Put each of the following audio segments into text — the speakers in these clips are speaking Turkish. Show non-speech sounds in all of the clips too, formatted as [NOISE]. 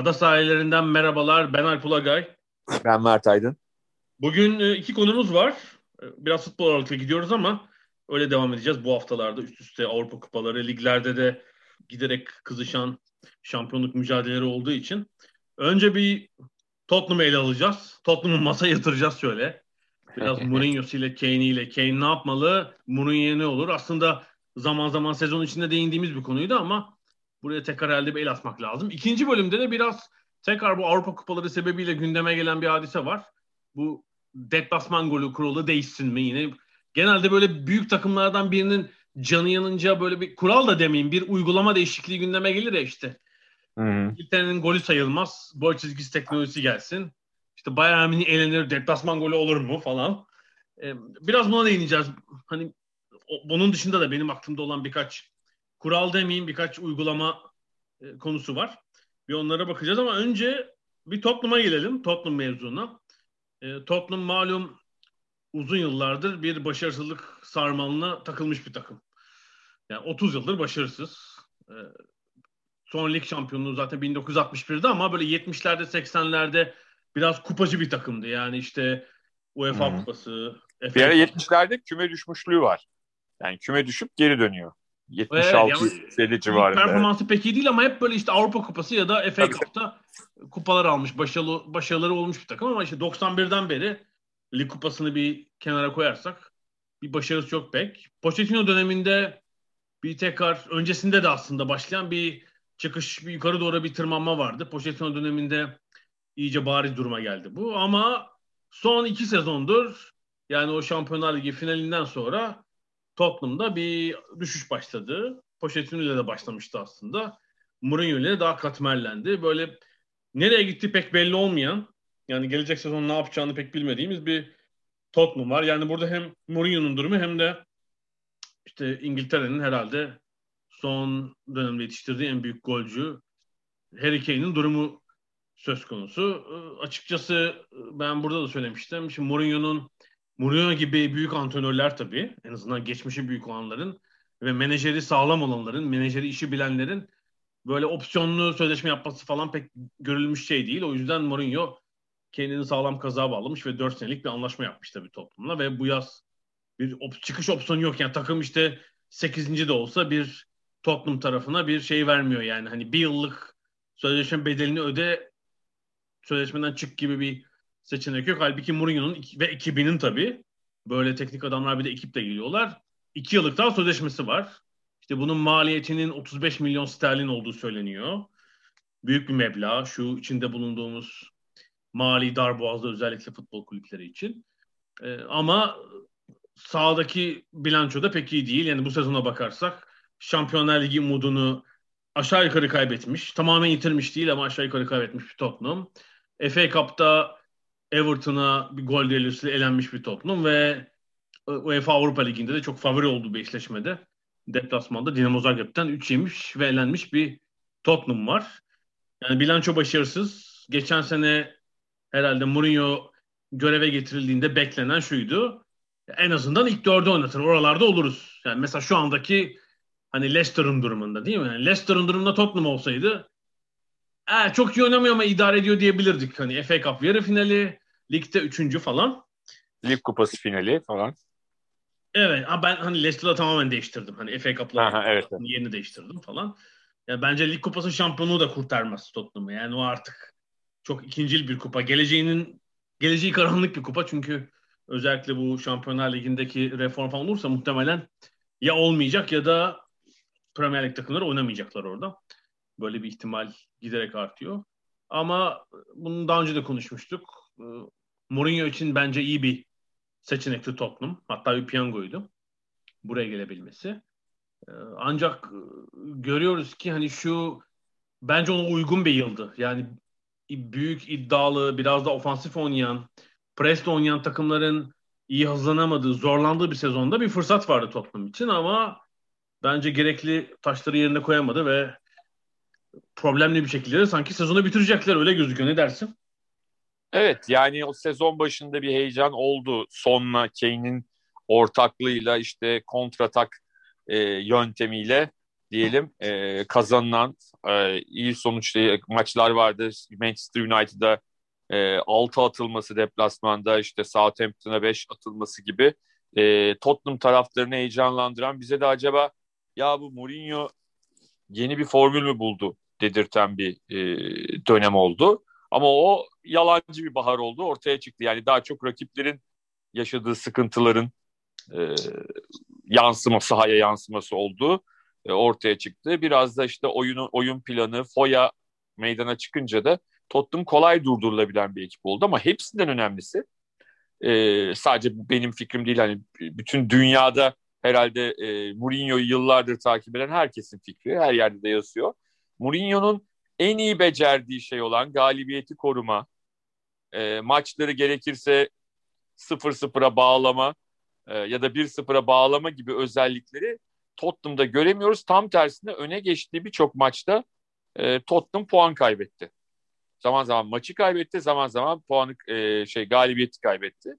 Ada sahillerinden merhabalar. Ben Alp Ulagay. Ben Mert Aydın. Bugün e, iki konumuz var. E, biraz futbol ağırlıklı gidiyoruz ama öyle devam edeceğiz bu haftalarda. Üst üste Avrupa Kupaları, liglerde de giderek kızışan şampiyonluk mücadeleleri olduğu için. Önce bir Tottenham'ı ele alacağız. Tottenham'ı masa yatıracağız şöyle. Biraz [LAUGHS] Mourinho'su ile Kane ile. Kane ne yapmalı? Mourinho ne olur? Aslında zaman zaman sezon içinde değindiğimiz bir konuydu ama buraya tekrar elde bir el atmak lazım. İkinci bölümde de biraz tekrar bu Avrupa Kupaları sebebiyle gündeme gelen bir hadise var. Bu deplasman golü kuralı değişsin mi yine? Genelde böyle büyük takımlardan birinin canı yanınca böyle bir kural da demeyeyim bir uygulama değişikliği gündeme gelir ya işte. İngiltere'nin golü sayılmaz. Boy çizgisi teknolojisi gelsin. İşte Bayern Münih elenir. Deplasman golü olur mu falan. Ee, biraz buna değineceğiz. Hani o, bunun dışında da benim aklımda olan birkaç kural demeyeyim birkaç uygulama e, konusu var. Bir onlara bakacağız ama önce bir Tottenham'a gelelim. Tottenham mevzuna. E, Tottenham malum uzun yıllardır bir başarısızlık sarmalına takılmış bir takım. Yani 30 yıldır başarısız. E, son lig şampiyonluğu zaten 1961'de ama böyle 70'lerde 80'lerde biraz kupacı bir takımdı. Yani işte UEFA hmm. kupası. Bir ara 70'lerde küme düşmüşlüğü var. Yani küme düşüp geri dönüyor. 76 evet, yani, civarında. Performansı pek iyi değil ama hep böyle işte Avrupa Kupası ya da FA Cup'ta kupalar almış. Başarılı, başarıları olmuş bir takım ama işte 91'den beri lig kupasını bir kenara koyarsak bir başarısı yok pek. Pochettino döneminde bir tekrar öncesinde de aslında başlayan bir çıkış bir yukarı doğru bir tırmanma vardı. Pochettino döneminde iyice bariz duruma geldi bu ama son iki sezondur yani o Şampiyonlar Ligi finalinden sonra Tottenham'da bir düşüş başladı. Pochettino ile de başlamıştı aslında. Mourinho ile daha katmerlendi. Böyle nereye gitti pek belli olmayan yani gelecek sezon ne yapacağını pek bilmediğimiz bir Tottenham var. Yani burada hem Mourinho'nun durumu hem de işte İngiltere'nin herhalde son dönemde yetiştirdiği en büyük golcü Harry Kane'in durumu söz konusu. Açıkçası ben burada da söylemiştim. Şimdi Mourinho'nun Mourinho gibi büyük antrenörler tabii en azından geçmişi büyük olanların ve menajeri sağlam olanların, menajeri işi bilenlerin böyle opsiyonlu sözleşme yapması falan pek görülmüş şey değil. O yüzden Mourinho kendini sağlam kaza bağlamış ve 4 senelik bir anlaşma yapmış tabii toplumla ve bu yaz bir op- çıkış opsiyonu yok. Yani takım işte 8. de olsa bir Tottenham tarafına bir şey vermiyor yani. Hani bir yıllık sözleşme bedelini öde sözleşmeden çık gibi bir seçenek yok. Halbuki Mourinho'nun ve ekibinin tabii böyle teknik adamlar bir de ekiple geliyorlar. İki yıllık daha sözleşmesi var. İşte bunun maliyetinin 35 milyon sterlin olduğu söyleniyor. Büyük bir meblağ. Şu içinde bulunduğumuz mali darboğazda özellikle futbol kulüpleri için. Ee, ama sağdaki bilanço da pek iyi değil. Yani bu sezona bakarsak Şampiyonlar Ligi umudunu aşağı yukarı kaybetmiş. Tamamen yitirmiş değil ama aşağı yukarı kaybetmiş bir Tottenham. FA Cup'ta Everton'a bir gol delirsiyle elenmiş bir Tottenham ve UEFA Avrupa Ligi'nde de çok favori olduğu bir eşleşmede deplasmanda Dinamo Zagreb'ten 3 yemiş ve elenmiş bir Tottenham var. Yani bilanço başarısız. Geçen sene herhalde Mourinho göreve getirildiğinde beklenen şuydu. En azından ilk dörde oynatır. Oralarda oluruz. Yani mesela şu andaki hani Leicester'ın durumunda değil mi? Yani Leicester'ın durumunda Tottenham olsaydı e, çok iyi oynamıyor ama idare ediyor diyebilirdik. Hani FA Cup yarı finali, ligde üçüncü falan. Lig kupası finali falan. Evet ben hani Leicester'ı tamamen değiştirdim. Hani FA Cup'la evet, evet. yerini değiştirdim falan. Yani bence lig kupası şampiyonluğu da kurtarmaz Tottenham'ı. Yani o artık çok ikincil bir kupa. Geleceğinin geleceği karanlık bir kupa çünkü özellikle bu Şampiyonlar Ligi'ndeki reform falan olursa muhtemelen ya olmayacak ya da Premier Lig takımları oynamayacaklar orada. Böyle bir ihtimal giderek artıyor. Ama bunu daha önce de konuşmuştuk. Ee, Mourinho için bence iyi bir seçenekti Tottenham. Hatta bir piyangoydu. buraya gelebilmesi. Ee, ancak e, görüyoruz ki hani şu bence ona uygun bir yıldı. Yani büyük iddialı, biraz da ofansif oynayan, presle oynayan takımların iyi hazırlanamadığı, zorlandığı bir sezonda bir fırsat vardı Tottenham için ama bence gerekli taşları yerine koyamadı ve problemli bir şekilde sanki sezonu bitirecekler öyle gözüküyor. Ne dersin? Evet yani o sezon başında bir heyecan oldu. Sonla Kane'in ortaklığıyla işte kontratak e, yöntemiyle diyelim e, kazanılan e, iyi sonuçlu maçlar vardı. Manchester United'a e, 6 atılması deplasmanda işte Southampton'a 5 atılması gibi e, Tottenham taraftarını heyecanlandıran bize de acaba ya bu Mourinho yeni bir formül mü buldu dedirten bir e, dönem oldu. Ama o yalancı bir bahar oldu ortaya çıktı. Yani daha çok rakiplerin yaşadığı sıkıntıların e, yansıma sahaya yansıması olduğu e, ortaya çıktı. Biraz da işte oyunun oyun planı Foya meydana çıkınca da Tottenham kolay durdurulabilen bir ekip oldu ama hepsinden önemlisi e, sadece benim fikrim değil hani bütün dünyada herhalde e, Mourinho'yu yıllardır takip eden herkesin fikri her yerde de yazıyor. Mourinho'nun en iyi becerdiği şey olan galibiyeti koruma, e, maçları gerekirse 0-0'a bağlama e, ya da 1-0'a bağlama gibi özellikleri Tottenham'da göremiyoruz. Tam tersine öne geçtiği birçok maçta e, Tottenham puan kaybetti. Zaman zaman maçı kaybetti, zaman zaman puanı e, şey galibiyeti kaybetti.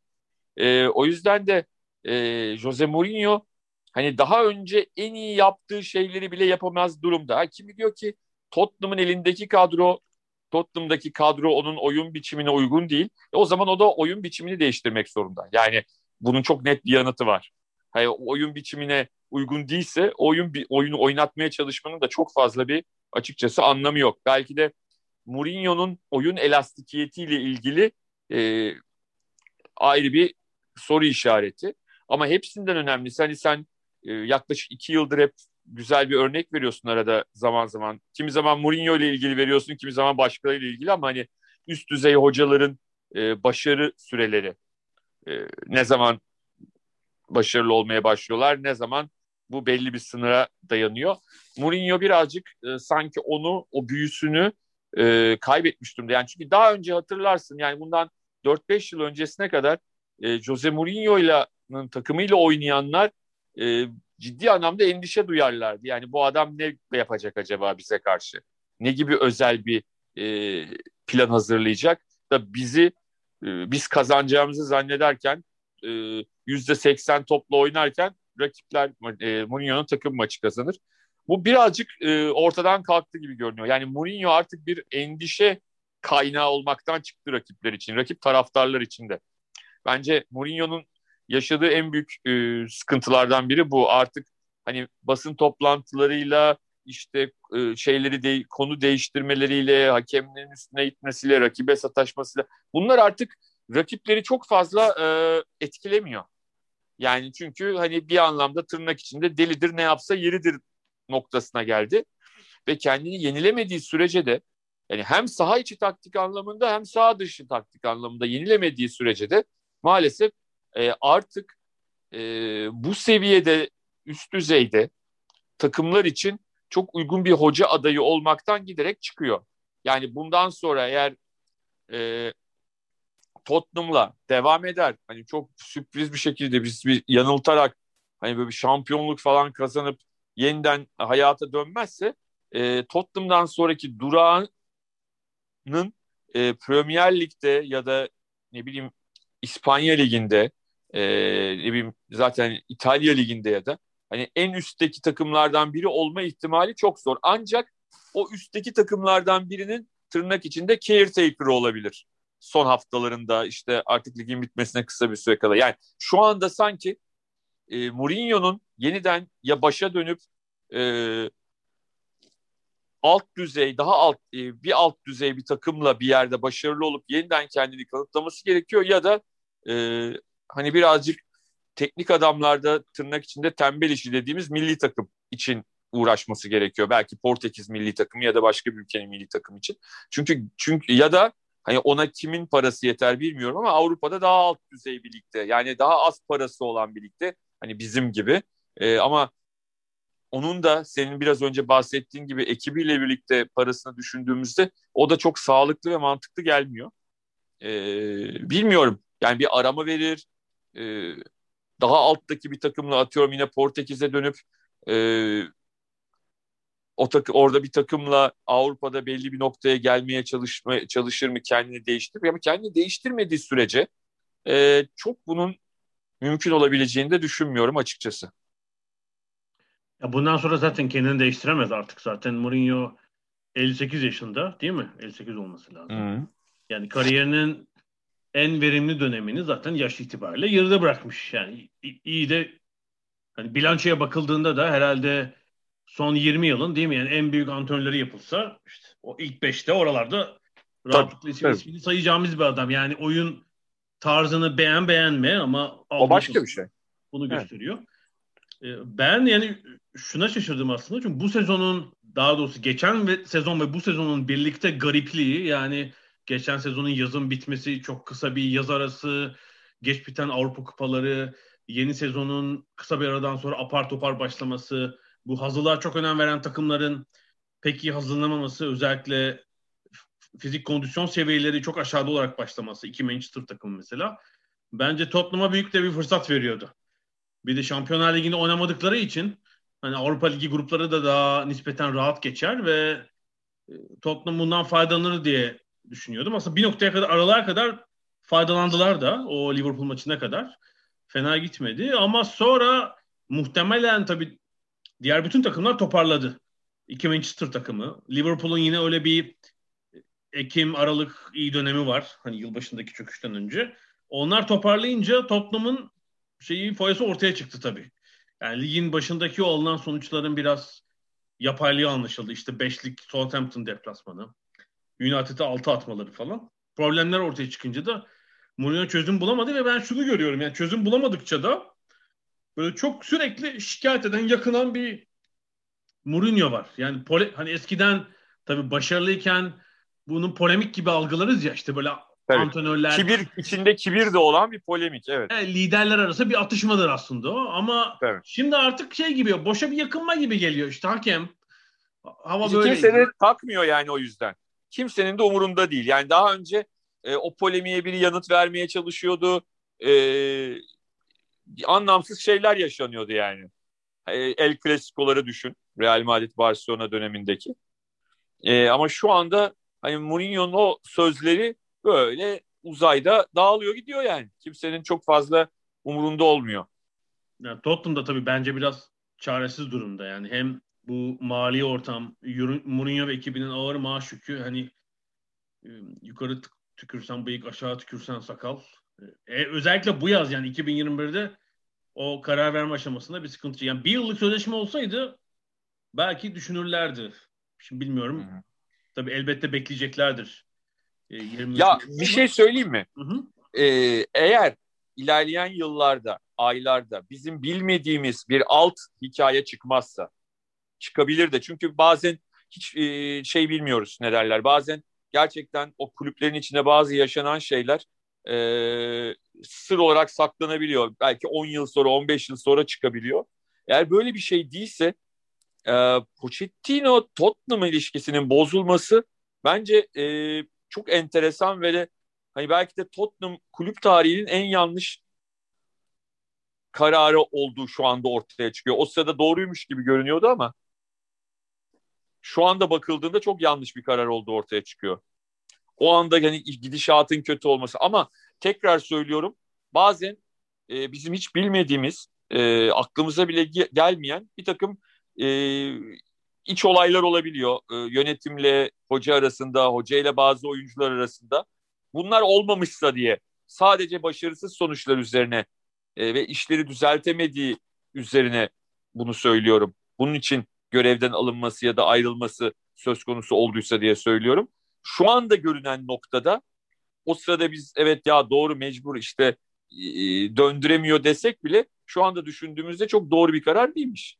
E, o yüzden de e, Jose Mourinho hani daha önce en iyi yaptığı şeyleri bile yapamaz durumda. Kimi diyor ki Tottenham'ın elindeki kadro Tottenham'daki kadro onun oyun biçimine uygun değil. E o zaman o da oyun biçimini değiştirmek zorunda. Yani bunun çok net bir yanıtı var. Hayır, oyun biçimine uygun değilse oyun oyunu oynatmaya çalışmanın da çok fazla bir açıkçası anlamı yok. Belki de Mourinho'nun oyun elastikiyetiyle ilgili e, ayrı bir soru işareti. Ama hepsinden önemlisi hani sen e, yaklaşık iki yıldır hep güzel bir örnek veriyorsun arada zaman zaman. Kimi zaman Mourinho ile ilgili veriyorsun, kimi zaman başkalarıyla ilgili ama hani üst düzey hocaların e, başarı süreleri e, ne zaman başarılı olmaya başlıyorlar, ne zaman bu belli bir sınıra dayanıyor. Mourinho birazcık e, sanki onu, o büyüsünü e, kaybetmiş durumda. Yani çünkü daha önce hatırlarsın yani bundan 4-5 yıl öncesine kadar Jose Mourinho'nun takımıyla oynayanlar e, ciddi anlamda endişe duyarlardı. Yani bu adam ne yapacak acaba bize karşı? Ne gibi özel bir e, plan hazırlayacak da bizi e, biz kazanacağımızı zannederken e, yüzde seksen topla oynarken rakipler e, Mourinho'nun takım maçı kazanır. Bu birazcık e, ortadan kalktı gibi görünüyor. Yani Mourinho artık bir endişe kaynağı olmaktan çıktı rakipler için, rakip taraftarlar için de. Bence Mourinho'nun yaşadığı en büyük e, sıkıntılardan biri bu. Artık hani basın toplantılarıyla işte e, şeyleri de, konu değiştirmeleriyle, hakemlerin üstüne gitmesiyle, rakibe sataşmasıyla bunlar artık rakipleri çok fazla e, etkilemiyor. Yani çünkü hani bir anlamda tırnak içinde delidir ne yapsa yeridir noktasına geldi. Ve kendini yenilemediği sürece de yani hem saha içi taktik anlamında hem saha dışı taktik anlamında yenilemediği sürece de maalesef e, artık e, bu seviyede üst düzeyde takımlar için çok uygun bir hoca adayı olmaktan giderek çıkıyor. Yani bundan sonra eğer e, Tottenham'la devam eder. Hani çok sürpriz bir şekilde biz bir yanıltarak hani böyle bir şampiyonluk falan kazanıp yeniden hayata dönmezse e, Tottenham'dan sonraki durağının e, Premier Lig'de ya da ne bileyim İspanya Ligi'nde e, ne bileyim zaten İtalya Ligi'nde ya da hani en üstteki takımlardan biri olma ihtimali çok zor. Ancak o üstteki takımlardan birinin tırnak içinde caretaker olabilir. Son haftalarında işte artık ligin bitmesine kısa bir süre kala. Yani şu anda sanki e, Mourinho'nun yeniden ya başa dönüp e, alt düzey, daha alt e, bir alt düzey bir takımla bir yerde başarılı olup yeniden kendini kanıtlaması gerekiyor ya da e, hani birazcık teknik adamlarda tırnak içinde tembel işi dediğimiz milli takım için uğraşması gerekiyor. Belki Portekiz milli takımı ya da başka bir ülkenin milli takım için. Çünkü çünkü ya da hani ona kimin parası yeter bilmiyorum ama Avrupa'da daha alt düzey bir ligde yani daha az parası olan bir ligde hani bizim gibi E, ama onun da senin biraz önce bahsettiğin gibi ekibiyle birlikte parasını düşündüğümüzde o da çok sağlıklı ve mantıklı gelmiyor. E, bilmiyorum. Yani bir arama verir. E, daha alttaki bir takımla atıyorum yine Portekiz'e dönüp e, o takı, orada bir takımla Avrupa'da belli bir noktaya gelmeye çalışma, çalışır mı kendini değiştirir ama kendini değiştirmediği sürece e, çok bunun mümkün olabileceğini de düşünmüyorum açıkçası. Ya bundan sonra zaten kendini değiştiremez artık zaten. Mourinho 58 yaşında değil mi? 58 olması lazım. Hı. Yani kariyerinin en verimli dönemini zaten yaş itibariyle yarıda bırakmış. Yani iyi de hani bilançoya bakıldığında da herhalde son 20 yılın değil mi? Yani en büyük antrenörleri yapılsa işte o ilk 5'te oralarda rahatlıkla ismini, ismini sayacağımız bir adam. Yani oyun tarzını beğen beğenme ama o başka bir şey. Bunu evet. gösteriyor. Ee, ben yani şuna şaşırdım aslında çünkü bu sezonun daha doğrusu geçen ve sezon ve bu sezonun birlikte garipliği yani geçen sezonun yazın bitmesi çok kısa bir yaz arası geç biten Avrupa kupaları yeni sezonun kısa bir aradan sonra apar topar başlaması bu hazırlığa çok önem veren takımların pek iyi hazırlanamaması özellikle fizik kondisyon seviyeleri çok aşağıda olarak başlaması iki Manchester takımı mesela bence Tottenham'a büyük de bir fırsat veriyordu. Bir de Şampiyonlar Ligi'nde oynamadıkları için hani Avrupa Ligi grupları da daha nispeten rahat geçer ve e, Tottenham bundan faydalanır diye düşünüyordum. Aslında bir noktaya kadar aralar kadar faydalandılar da o Liverpool maçına kadar. Fena gitmedi ama sonra muhtemelen tabii diğer bütün takımlar toparladı. İki Manchester takımı. Liverpool'un yine öyle bir Ekim, Aralık iyi dönemi var. Hani yılbaşındaki çöküşten önce. Onlar toparlayınca Tottenham'ın şeyi foyası ortaya çıktı tabii. Yani ligin başındaki o alınan sonuçların biraz yapaylığı anlaşıldı. İşte beşlik Southampton deplasmanı. United'e altı atmaları falan. Problemler ortaya çıkınca da Mourinho çözüm bulamadı ve ben şunu görüyorum. Yani çözüm bulamadıkça da böyle çok sürekli şikayet eden, yakınan bir Mourinho var. Yani pole, hani eskiden tabii başarılıyken bunun polemik gibi algılarız ya işte böyle Tabii. antrenörler. Kibir içinde kibir de olan bir polemik evet. evet liderler arası bir atışmadır aslında o ama Tabii. şimdi artık şey gibi boşa bir yakınma gibi geliyor işte hakem. Hava işte böyle. Kimse de takmıyor yani o yüzden. Kimsenin de umurunda değil. Yani daha önce e, o polemiğe biri yanıt vermeye çalışıyordu. E, anlamsız şeyler yaşanıyordu yani. E, El Clasico'ları düşün. Real Madrid Barcelona dönemindeki. E, ama şu anda hani Mourinho'nun o sözleri böyle uzayda dağılıyor gidiyor yani. Kimsenin çok fazla umurunda olmuyor. Yani Tottenham da tabii bence biraz çaresiz durumda yani. Hem bu mali ortam, Mourinho ve ekibinin ağır maaş yükü hani e, yukarı tükürsen bıyık, aşağı tükürsen sakal. E, özellikle bu yaz yani 2021'de o karar verme aşamasında bir sıkıntı. Yani bir yıllık sözleşme olsaydı belki düşünürlerdi. Şimdi bilmiyorum. Hı-hı. Tabii elbette bekleyeceklerdir. E, ya bir şey söyleyeyim mi? Hı hı. Ee, eğer ilerleyen yıllarda, aylarda bizim bilmediğimiz bir alt hikaye çıkmazsa çıkabilir de çünkü bazen hiç e, şey bilmiyoruz ne derler. Bazen gerçekten o kulüplerin içinde bazı yaşanan şeyler e, sır olarak saklanabiliyor. Belki 10 yıl sonra, 15 yıl sonra çıkabiliyor. Eğer böyle bir şey değilse e, Pochettino Tottenham ilişkisinin bozulması bence e, çok enteresan ve de hani belki de Tottenham kulüp tarihinin en yanlış kararı olduğu şu anda ortaya çıkıyor. O sırada doğruymuş gibi görünüyordu ama şu anda bakıldığında çok yanlış bir karar olduğu ortaya çıkıyor. O anda yani gidişatın kötü olması ama tekrar söylüyorum bazen e, bizim hiç bilmediğimiz e, aklımıza bile gelmeyen bir takım e, iç olaylar olabiliyor. E, yönetimle hoca arasında, hoca ile bazı oyuncular arasında. Bunlar olmamışsa diye sadece başarısız sonuçlar üzerine e, ve işleri düzeltemediği üzerine bunu söylüyorum. Bunun için görevden alınması ya da ayrılması söz konusu olduysa diye söylüyorum. Şu anda görünen noktada o sırada biz evet ya doğru mecbur işte e, döndüremiyor desek bile şu anda düşündüğümüzde çok doğru bir karar değilmiş.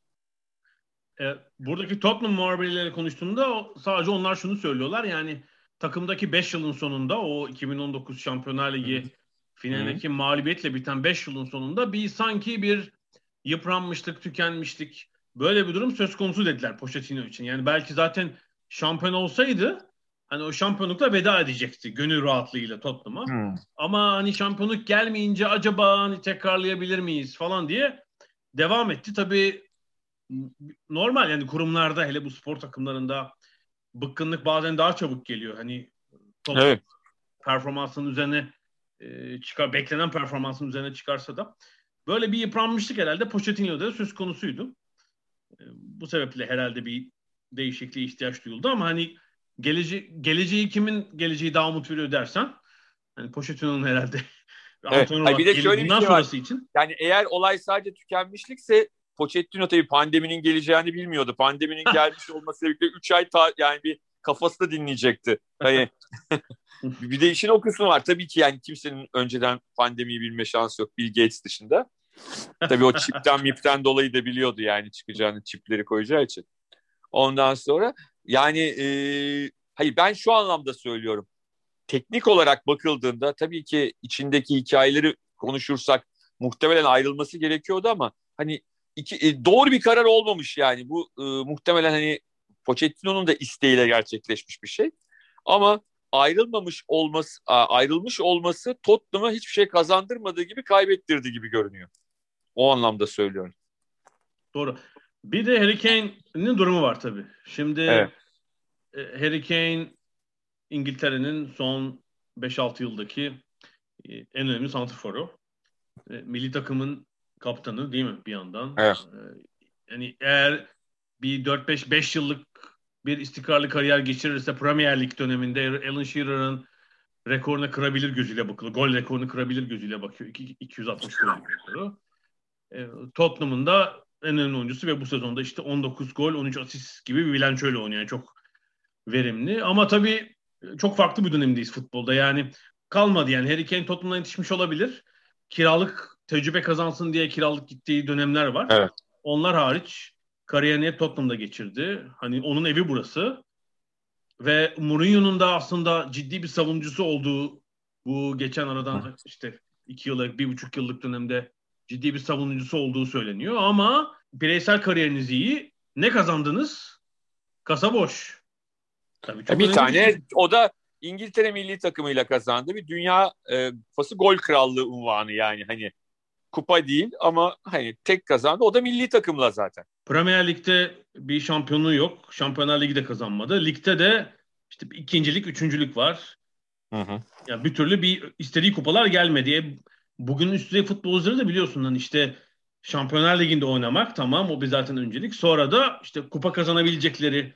E, buradaki Tottenham muhabirleriyle konuştuğumda sadece onlar şunu söylüyorlar. Yani takımdaki 5 yılın sonunda o 2019 Şampiyonlar Ligi finalindeki mağlubiyetle biten 5 yılın sonunda bir sanki bir yıpranmıştık, tükenmiştik. Böyle bir durum söz konusu dediler Pochettino için. Yani belki zaten şampiyon olsaydı hani o şampiyonlukla veda edecekti gönül rahatlığıyla Tottenham'a. Hmm. Ama hani şampiyonluk gelmeyince acaba hani tekrarlayabilir miyiz falan diye devam etti. Tabii normal yani kurumlarda hele bu spor takımlarında bıkkınlık bazen daha çabuk geliyor. Hani Tottenham evet. performansının üzerine e, çıkar beklenen performansın üzerine çıkarsa da böyle bir yıpranmışlık herhalde Pochettino'da söz konusuydu. E, bu sebeple herhalde bir değişikliğe ihtiyaç duyuldu ama hani gelece geleceği kimin geleceği daha umut veriyor dersen hani Pochettino'nun herhalde [LAUGHS] evet. Hayır, bir de şöyle bir şey var. için. Yani eğer olay sadece tükenmişlikse Pochettino tabii pandeminin geleceğini bilmiyordu. Pandeminin [LAUGHS] gelmiş olması birlikte 3 ay ta, yani bir kafası da dinleyecekti. Hani [LAUGHS] bir de işin o kısmı var. Tabii ki yani kimsenin önceden pandemiyi bilme şansı yok Bill Gates dışında. Tabii o çipten mipten dolayı da biliyordu yani çıkacağını çipleri koyacağı için. Ondan sonra yani e, hayır ben şu anlamda söylüyorum. Teknik olarak bakıldığında tabii ki içindeki hikayeleri konuşursak muhtemelen ayrılması gerekiyordu ama hani iki, e, doğru bir karar olmamış yani. Bu e, muhtemelen hani Pochettino'nun da isteğiyle gerçekleşmiş bir şey. Ama ayrılmamış olması, ayrılmış olması Tottenham'a hiçbir şey kazandırmadığı gibi kaybettirdi gibi görünüyor. O anlamda söylüyorum. Doğru. Bir de Harry Kane'nin durumu var tabii. Şimdi evet. E, Harry Kane İngiltere'nin son 5-6 yıldaki e, en önemli santrforu. E, milli takımın kaptanı değil mi bir yandan? Evet. Yani eğer bir 4-5-5 yıllık bir istikrarlı kariyer geçirirse Premier Lig döneminde Alan Shearer'ın rekorunu kırabilir gözüyle bakılıyor. Gol rekorunu kırabilir gözüyle bakıyor. 260 gol rekoru. E, Tottenham'ın da en önemli oyuncusu ve bu sezonda işte 19 gol, 13 asist gibi bir bilançoyla oynuyor. Çok verimli. Ama tabii çok farklı bir dönemdeyiz futbolda. Yani kalmadı yani. Harry Kane Tottenham'dan yetişmiş olabilir. Kiralık tecrübe kazansın diye kiralık gittiği dönemler var. Evet. Onlar hariç kariyerini hep Tottenham'da geçirdi. Hani onun evi burası. Ve Mourinho'nun da aslında ciddi bir savunucusu olduğu bu geçen aradan işte iki yıllık, bir buçuk yıllık dönemde ciddi bir savunucusu olduğu söyleniyor. Ama bireysel kariyeriniz iyi. Ne kazandınız? Kasa boş. Tabii çok bir tane bir şey. o da İngiltere milli takımıyla kazandı. Bir dünya e, kupası gol krallığı unvanı yani hani kupa değil ama hani tek kazandı. O da milli takımla zaten. Premier Lig'de bir şampiyonluğu yok. Şampiyonlar Ligi de kazanmadı. Ligde de işte ikincilik, üçüncülük var. Hı hı. Yani bir türlü bir istediği kupalar gelmedi. Bugün üst düzey futbolcuları da biliyorsun hani işte Şampiyonlar Ligi'nde oynamak tamam o bir zaten öncelik. Sonra da işte kupa kazanabilecekleri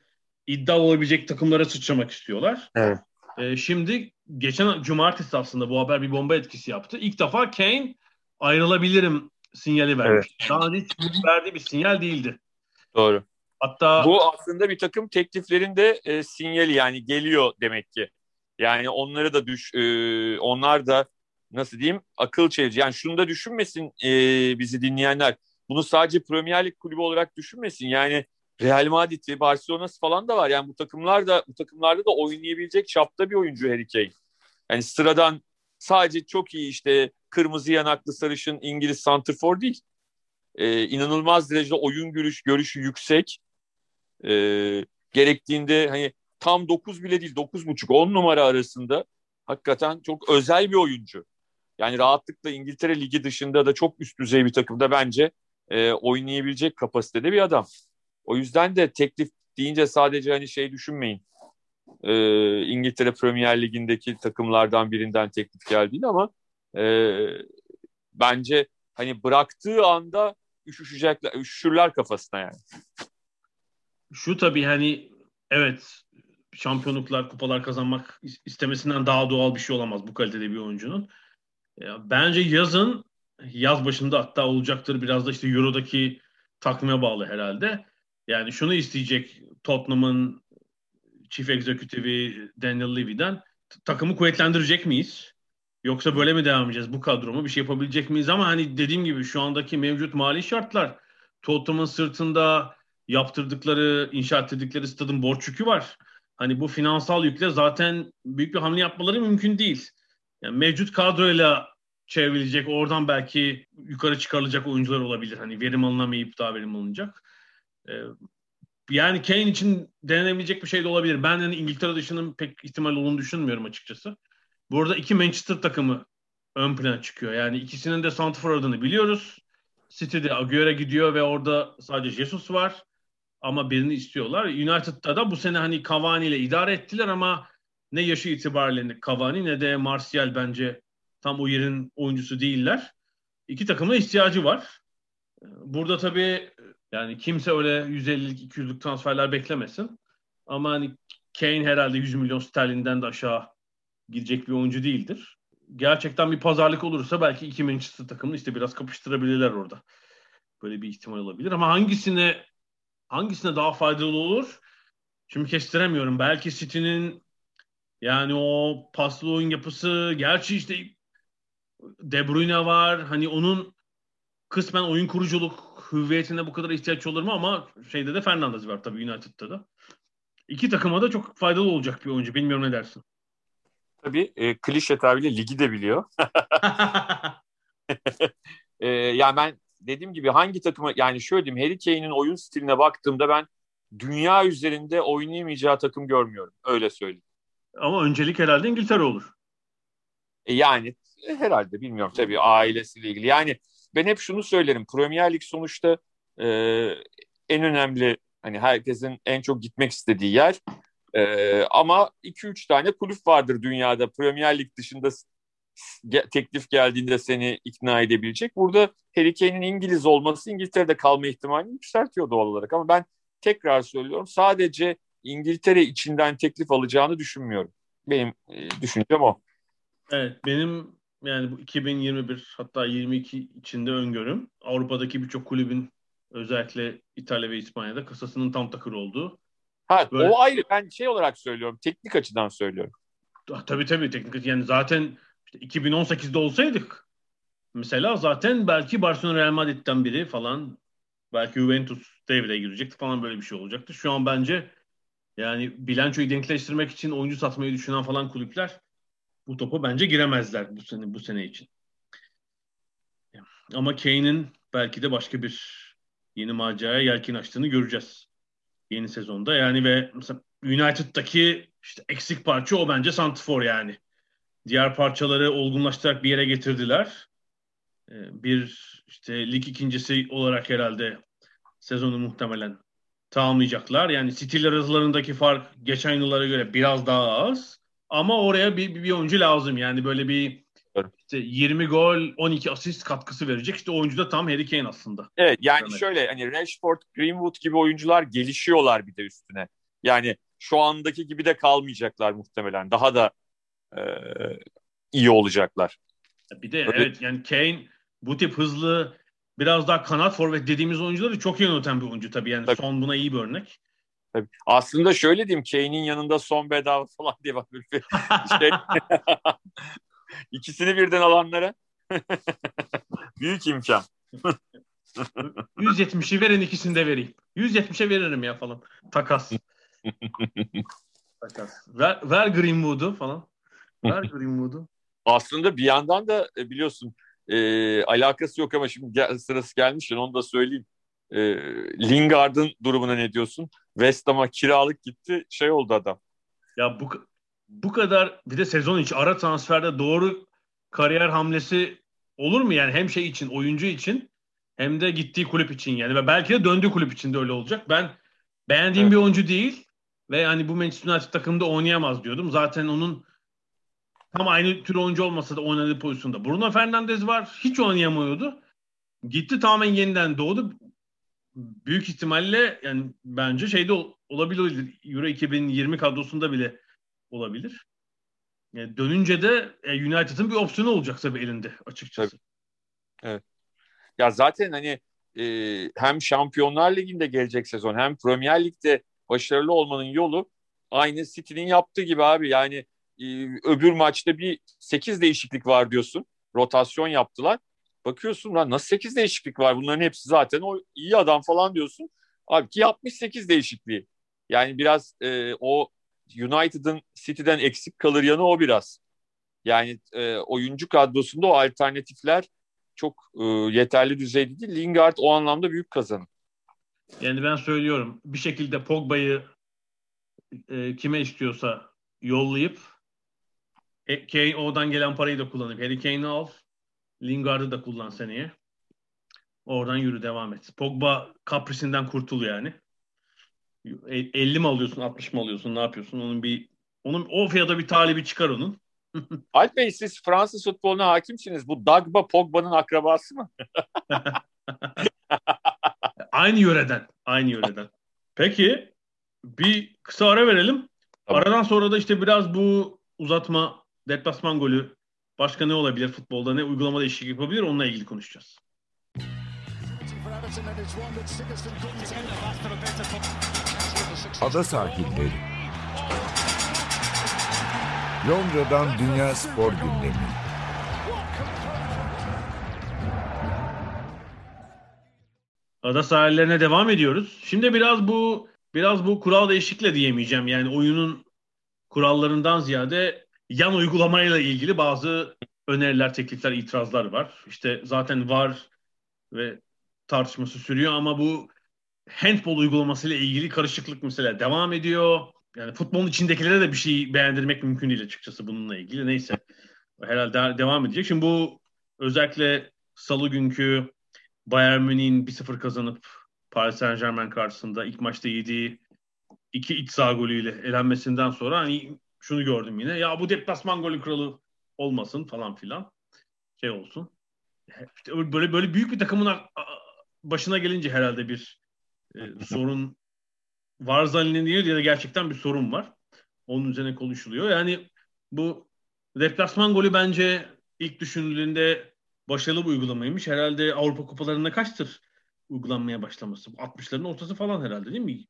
iddia olabilecek takımlara sıçramak istiyorlar. Evet. Ee, şimdi geçen cumartesi aslında bu haber bir bomba etkisi yaptı. İlk defa Kane ayrılabilirim sinyali vermiş. Evet. Daha hiç verdiği bir sinyal değildi. Doğru. Hatta bu aslında bir takım tekliflerinde e, sinyali yani geliyor demek ki. Yani onları da düş e, onlar da nasıl diyeyim akıl çevirici. Yani şunu da düşünmesin e, bizi dinleyenler. Bunu sadece Premier Lig kulübü olarak düşünmesin. Yani Real Madrid'i, Barcelona'sı falan da var. Yani bu takımlar da bu takımlarda da oynayabilecek çapta bir oyuncu Harry Kane. Yani sıradan sadece çok iyi işte kırmızı yanaklı sarışın İngiliz santrfor değil. Ee, inanılmaz derecede oyun görüş, görüşü yüksek. Ee, gerektiğinde hani tam 9 bile değil 9.5 10 numara arasında hakikaten çok özel bir oyuncu. Yani rahatlıkla İngiltere Ligi dışında da çok üst düzey bir takımda bence e, oynayabilecek kapasitede bir adam. O yüzden de teklif deyince sadece hani şey düşünmeyin. E, İngiltere Premier Ligi'ndeki takımlardan birinden teklif geldiğini ama e, bence hani bıraktığı anda üşüşecekler, üşüşürler kafasına yani. Şu tabii hani evet şampiyonluklar, kupalar kazanmak istemesinden daha doğal bir şey olamaz bu kalitede bir oyuncunun. Ya, bence yazın yaz başında hatta olacaktır biraz da işte Euro'daki takvime bağlı herhalde. Yani şunu isteyecek Tottenham'ın Chief Executive'i Daniel Levy'den takımı kuvvetlendirecek miyiz? Yoksa böyle mi devam edeceğiz? Bu kadromu bir şey yapabilecek miyiz? Ama hani dediğim gibi şu andaki mevcut mali şartlar Tottenham'ın sırtında yaptırdıkları, inşa ettirdikleri stadın borç yükü var. Hani bu finansal yükle zaten büyük bir hamle yapmaları mümkün değil. Yani mevcut kadroyla çevrilecek, oradan belki yukarı çıkarılacak oyuncular olabilir. Hani verim alınamayıp daha verim alınacak. Ee, yani Kane için denenebilecek bir şey de olabilir. Ben yani İngiltere dışının pek ihtimal olduğunu düşünmüyorum açıkçası. Burada iki Manchester takımı ön plana çıkıyor. Yani ikisinin de Santifor adını biliyoruz. City'de Agüero gidiyor ve orada sadece Jesus var. Ama birini istiyorlar. United'da da bu sene hani Cavani ile idare ettiler ama ne yaşı itibariyle Cavani ne de Martial bence tam o yerin oyuncusu değiller. İki takımın ihtiyacı var. Burada tabii yani kimse öyle 150'lik 200'lük transferler beklemesin. Ama hani Kane herhalde 100 milyon sterlinden de aşağı gidecek bir oyuncu değildir. Gerçekten bir pazarlık olursa belki iki Manchester takımını işte biraz kapıştırabilirler orada. Böyle bir ihtimal olabilir ama hangisine hangisine daha faydalı olur? Şimdi kestiremiyorum. Belki City'nin yani o paslı oyun yapısı gerçi işte De Bruyne var. Hani onun kısmen oyun kuruculuk hüviyetine bu kadar ihtiyaç olur mu ama şeyde de Fernandes var tabii United'da da. İki takıma da çok faydalı olacak bir oyuncu. Bilmiyorum ne dersin? Tabii e, klişe tabirle ligi de biliyor. [LAUGHS] [LAUGHS] e, yani ben dediğim gibi hangi takıma yani şöyle diyeyim Harry Kane'in oyun stiline baktığımda ben dünya üzerinde oynayamayacağı takım görmüyorum. Öyle söyleyeyim. Ama öncelik herhalde İngiltere olur. E, yani herhalde bilmiyorum tabii ailesiyle ilgili. Yani ben hep şunu söylerim. Premier Lig sonuçta e, en önemli hani herkesin en çok gitmek istediği yer. E, ama 2-3 tane kulüp vardır dünyada Premier Lig dışında teklif geldiğinde seni ikna edebilecek. Burada Harry Kane'in İngiliz olması İngiltere'de kalma ihtimalini yükseltiyor doğal olarak. Ama ben tekrar söylüyorum sadece İngiltere içinden teklif alacağını düşünmüyorum. Benim e, düşüncem o. Evet benim yani bu 2021 hatta 22 içinde öngörüm. Avrupa'daki birçok kulübün özellikle İtalya ve İspanya'da kasasının tam takır olduğu. Ha Böyle... o ayrı. Ben şey olarak söylüyorum. Teknik açıdan söylüyorum. Tabii tabii teknik yani zaten işte 2018'de olsaydık mesela zaten belki Barcelona Real Madrid'den biri falan belki Juventus devreye girecekti falan böyle bir şey olacaktı. Şu an bence yani bilançoyu denkleştirmek için oyuncu satmayı düşünen falan kulüpler bu topa bence giremezler bu sene bu sene için. Ama Kane'in belki de başka bir yeni maceraya yelkin açtığını göreceğiz yeni sezonda. Yani ve mesela United'daki işte eksik parça o bence Santifor yani. Diğer parçaları olgunlaştırarak bir yere getirdiler. Ee, bir işte lig ikincisi olarak herhalde sezonu muhtemelen tamamlayacaklar. Yani City ile aralarındaki fark geçen yıllara göre biraz daha az. Ama oraya bir, bir oyuncu lazım. Yani böyle bir işte 20 gol, 12 asist katkısı verecek. İşte oyuncu da tam Harry Kane aslında. Evet yani Demek. şöyle hani Rashford, Greenwood gibi oyuncular gelişiyorlar bir de üstüne. Yani şu andaki gibi de kalmayacaklar muhtemelen. Daha da e, iyi olacaklar. Bir de Öyle... evet yani Kane bu tip hızlı biraz daha kanat forvet dediğimiz oyuncuları çok iyi yöneten bir oyuncu tabii. Yani tabii. son buna iyi bir örnek. Tabii. Aslında şöyle diyeyim Kane'in yanında son bedava [LAUGHS] falan diye bak bir şey. [LAUGHS] İkisini birden alanlara [LAUGHS] büyük imkan. 170'i verin ikisini de vereyim. 170'e veririm ya falan. Takas. Takas. Ver, ver Greenwood'u falan. Ver Greenwood'u. Aslında bir yandan da e, biliyorsun e, alakası yok ama şimdi gel, sırası gelmişken onu da söyleyeyim. E, Lingard'ın durumuna ne diyorsun? West Ham'a kiralık gitti şey oldu adam. Ya bu bu kadar bir de sezon içi ara transferde doğru kariyer hamlesi olur mu yani hem şey için oyuncu için hem de gittiği kulüp için yani ve belki de döndüğü kulüp için de öyle olacak. Ben beğendiğim evet. bir oyuncu değil ve yani bu Manchester United takımında oynayamaz diyordum. Zaten onun tam aynı tür oyuncu olmasa da oynadığı pozisyonda. Bruno Fernandes var. Hiç oynayamıyordu. Gitti tamamen yeniden doğdu. Büyük ihtimalle yani bence şeyde olabilir. Euro 2020 kadrosunda bile olabilir. Yani dönünce de e, United'ın bir opsiyonu olacak tabii elinde açıkçası. Tabii. Evet. Ya zaten hani e, hem Şampiyonlar Ligi'nde gelecek sezon hem Premier Lig'de başarılı olmanın yolu aynı City'nin yaptığı gibi abi. Yani e, öbür maçta bir 8 değişiklik var diyorsun. Rotasyon yaptılar. Bakıyorsun lan nasıl 8 değişiklik var? Bunların hepsi zaten o iyi adam falan diyorsun. Abi ki 68 değişikliği. Yani biraz e, o United'ın City'den eksik kalır yanı o biraz. Yani e, oyuncu kadrosunda o alternatifler çok e, yeterli düzeyde değil. Lingard o anlamda büyük kazanım. Yani ben söylüyorum bir şekilde Pogba'yı e, kime istiyorsa yollayıp Kane oradan gelen parayı da kullanıp Harry Kane'i al Lingard'ı da kullan seneye. Oradan yürü devam et. Pogba kaprisinden kurtul yani. 50 mi alıyorsun 60 mı alıyorsun ne yapıyorsun? Onun bir onun o fiyata bir talibi çıkar onun. [LAUGHS] Alp Bey siz Fransız futboluna hakimsiniz. Bu Dagba Pogba'nın akrabası mı? [LAUGHS] aynı yöreden. Aynı yöreden. Peki bir kısa ara verelim. Tamam. Aradan sonra da işte biraz bu uzatma deplasman golü başka ne olabilir futbolda ne uygulama değişiklik yapabilir onunla ilgili konuşacağız. Ada sahilleri. Londra'dan Dünya Spor Gündemi. Ada sahillerine devam ediyoruz. Şimdi biraz bu biraz bu kural değişiklikle diyemeyeceğim. Yani oyunun kurallarından ziyade yan uygulamayla ilgili bazı öneriler, teklifler, itirazlar var. İşte zaten var ve tartışması sürüyor ama bu handball uygulamasıyla ilgili karışıklık mesela devam ediyor. Yani futbolun içindekilere de bir şey beğendirmek mümkün değil açıkçası bununla ilgili. Neyse. Herhalde devam edecek. Şimdi bu özellikle salı günkü Bayern Münih'in 1-0 kazanıp Paris Saint Germain karşısında ilk maçta yediği iki iç sağ golüyle elenmesinden sonra hani şunu gördüm yine. Ya bu deplasman golü kralı olmasın falan filan. Şey olsun. İşte böyle böyle büyük bir takımın başına gelince herhalde bir e, [LAUGHS] sorun var zannedilir ya da gerçekten bir sorun var. Onun üzerine konuşuluyor. Yani bu deplasman golü bence ilk düşünüldüğünde başarılı bir uygulamaymış. Herhalde Avrupa kupalarında kaçtır uygulanmaya başlaması? 60'ların ortası falan herhalde değil mi?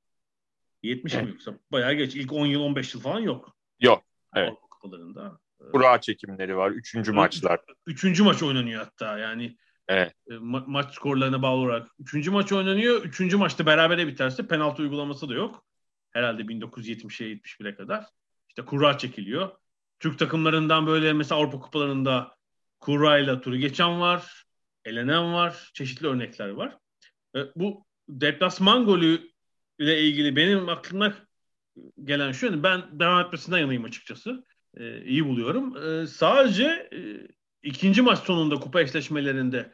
70 mi yoksa? Bayağı geç. İlk 10 yıl 15 yıl falan yok. Yok. Evet. Avrupa kupalarında. Kura çekimleri var. Üçüncü maçlar. Üçüncü maç oynanıyor hatta. Yani Evet. E, ma- maç skorlarına bağlı olarak. Üçüncü maç oynanıyor. Üçüncü maçta berabere biterse penaltı uygulaması da yok. Herhalde 1970'e 71'e kadar. İşte kura çekiliyor. Türk takımlarından böyle mesela Avrupa kupalarında kurayla turu geçen var. Elenen var. Çeşitli örnekler var. E, bu deplasman golü ile ilgili benim aklıma gelen şu yani ben devam etmesinden yanayım açıkçası. E, iyi buluyorum. E, sadece e, ikinci maç sonunda kupa eşleşmelerinde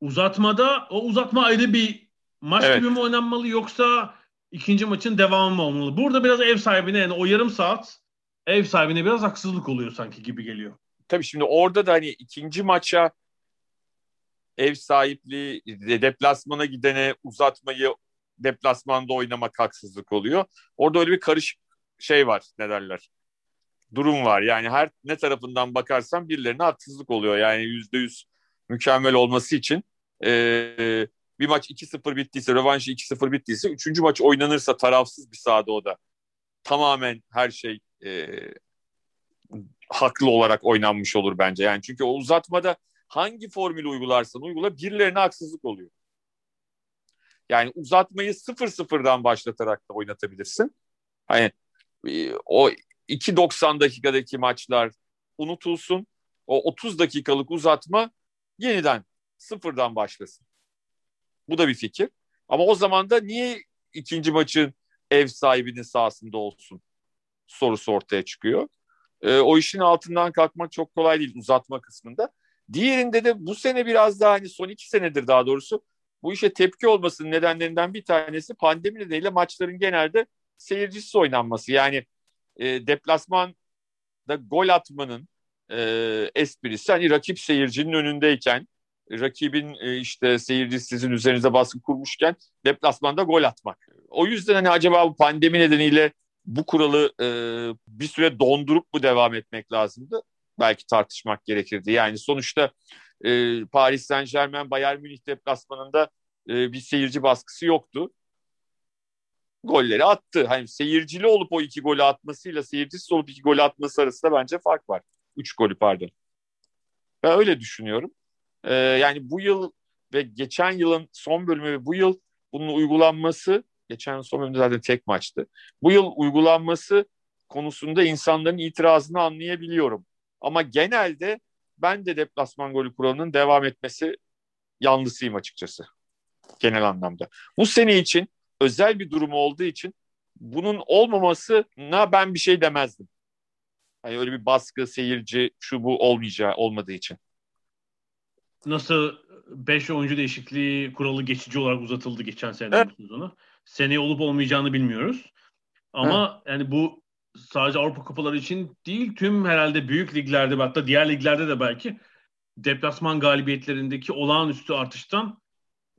uzatmada o uzatma ayrı bir maç evet. gibi mi oynanmalı yoksa ikinci maçın devamı mı olmalı? Burada biraz ev sahibine yani o yarım saat ev sahibine biraz haksızlık oluyor sanki gibi geliyor. Tabii şimdi orada da hani ikinci maça ev sahipliği deplasmana gidene uzatmayı deplasmanda oynamak haksızlık oluyor. Orada öyle bir karışık şey var ne derler durum var. Yani her ne tarafından bakarsan birilerine haksızlık oluyor. Yani yüzde yüz mükemmel olması için e, bir maç 2-0 bittiyse, rövanşı 2-0 bittiyse, üçüncü maç oynanırsa tarafsız bir sahada o da tamamen her şey e, haklı olarak oynanmış olur bence. Yani çünkü o uzatmada hangi formülü uygularsan uygula birilerine haksızlık oluyor. Yani uzatmayı 0-0'dan başlatarak da oynatabilirsin. Hani e, o 2.90 dakikadaki maçlar unutulsun. O 30 dakikalık uzatma yeniden sıfırdan başlasın. Bu da bir fikir. Ama o zaman da niye ikinci maçın ev sahibinin sahasında olsun sorusu ortaya çıkıyor. E, o işin altından kalkmak çok kolay değil uzatma kısmında. Diğerinde de bu sene biraz daha hani son iki senedir daha doğrusu bu işe tepki olmasının nedenlerinden bir tanesi pandemi nedeniyle maçların genelde seyircisiz oynanması. Yani e, deplasmanda gol atmanın e, esprisi hani rakip seyircinin önündeyken rakibin e, işte seyirci sizin üzerinize baskı kurmuşken deplasmanda gol atmak. O yüzden hani acaba bu pandemi nedeniyle bu kuralı e, bir süre dondurup mu devam etmek lazımdı? Belki tartışmak gerekirdi. Yani sonuçta e, Paris Saint Germain Bayern Münih deplasmanında e, bir seyirci baskısı yoktu golleri attı. Hani seyircili olup o iki golü atmasıyla seyircisiz olup iki golü atması arasında bence fark var. Üç golü pardon. Ben öyle düşünüyorum. Ee, yani bu yıl ve geçen yılın son bölümü ve bu yıl bunun uygulanması geçen yıl son bölümde zaten tek maçtı. Bu yıl uygulanması konusunda insanların itirazını anlayabiliyorum. Ama genelde ben de deplasman golü kuralının devam etmesi yanlısıyım açıkçası. Genel anlamda. Bu sene için özel bir durum olduğu için bunun olmamasına ben bir şey demezdim. Hani öyle bir baskı, seyirci, şu bu olmayacağı, olmadığı için. Nasıl 5 oyuncu değişikliği kuralı geçici olarak uzatıldı geçen sene evet. sezonu. Seneye olup olmayacağını bilmiyoruz. Ama evet. yani bu sadece Avrupa Kupaları için değil tüm herhalde büyük liglerde hatta diğer liglerde de belki deplasman galibiyetlerindeki olağanüstü artıştan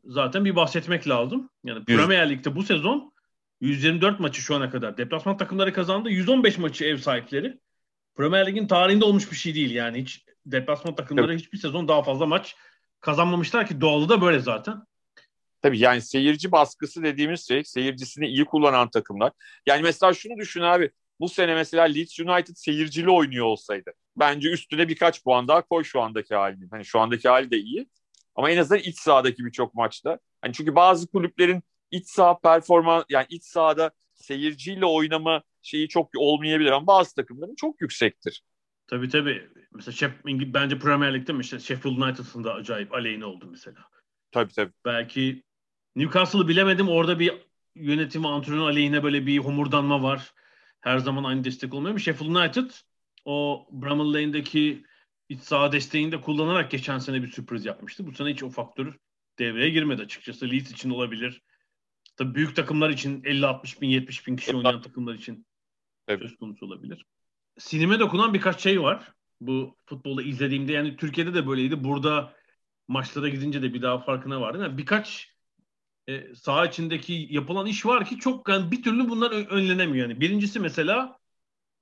zaten bir bahsetmek lazım. Yani Premier Lig'de bu sezon 124 maçı şu ana kadar deplasman takımları kazandı. 115 maçı ev sahipleri. Premier Lig'in tarihinde olmuş bir şey değil yani. Hiç deplasman takımları evet. hiçbir sezon daha fazla maç kazanmamışlar ki doğalı da böyle zaten. Tabii yani seyirci baskısı dediğimiz şey seyircisini iyi kullanan takımlar. Yani mesela şunu düşün abi bu sene mesela Leeds United seyircili oynuyor olsaydı bence üstüne birkaç puan daha koy şu andaki halinin. Hani şu andaki hali de iyi. Ama en azından iç sahadaki birçok maçta. Hani çünkü bazı kulüplerin iç saha performans yani iç sahada seyirciyle oynama şeyi çok olmayabilir ama bazı takımların çok yüksektir. Tabii tabii. Mesela Şef, bence Premier Lig'de mi işte Sheffield United'ın da acayip aleyhine oldu mesela. Tabii tabii. Belki Newcastle'ı bilemedim. Orada bir yönetim antrenör aleyhine böyle bir homurdanma var. Her zaman aynı destek olmuyor mu? Sheffield United o Bramall Lane'deki iç saha desteğini de kullanarak geçen sene bir sürpriz yapmıştı. Bu sene hiç o faktör devreye girmedi açıkçası. Leeds için olabilir. Tabii büyük takımlar için 50-60 bin 70 bin kişi oynayan takımlar için evet. söz konusu olabilir. Sinime dokunan birkaç şey var. Bu futbolda izlediğimde yani Türkiye'de de böyleydi. Burada maçlara gidince de bir daha farkına vardım. Yani birkaç e, saha içindeki yapılan iş var ki çok yani bir türlü bunlar önlenemiyor. Yani birincisi mesela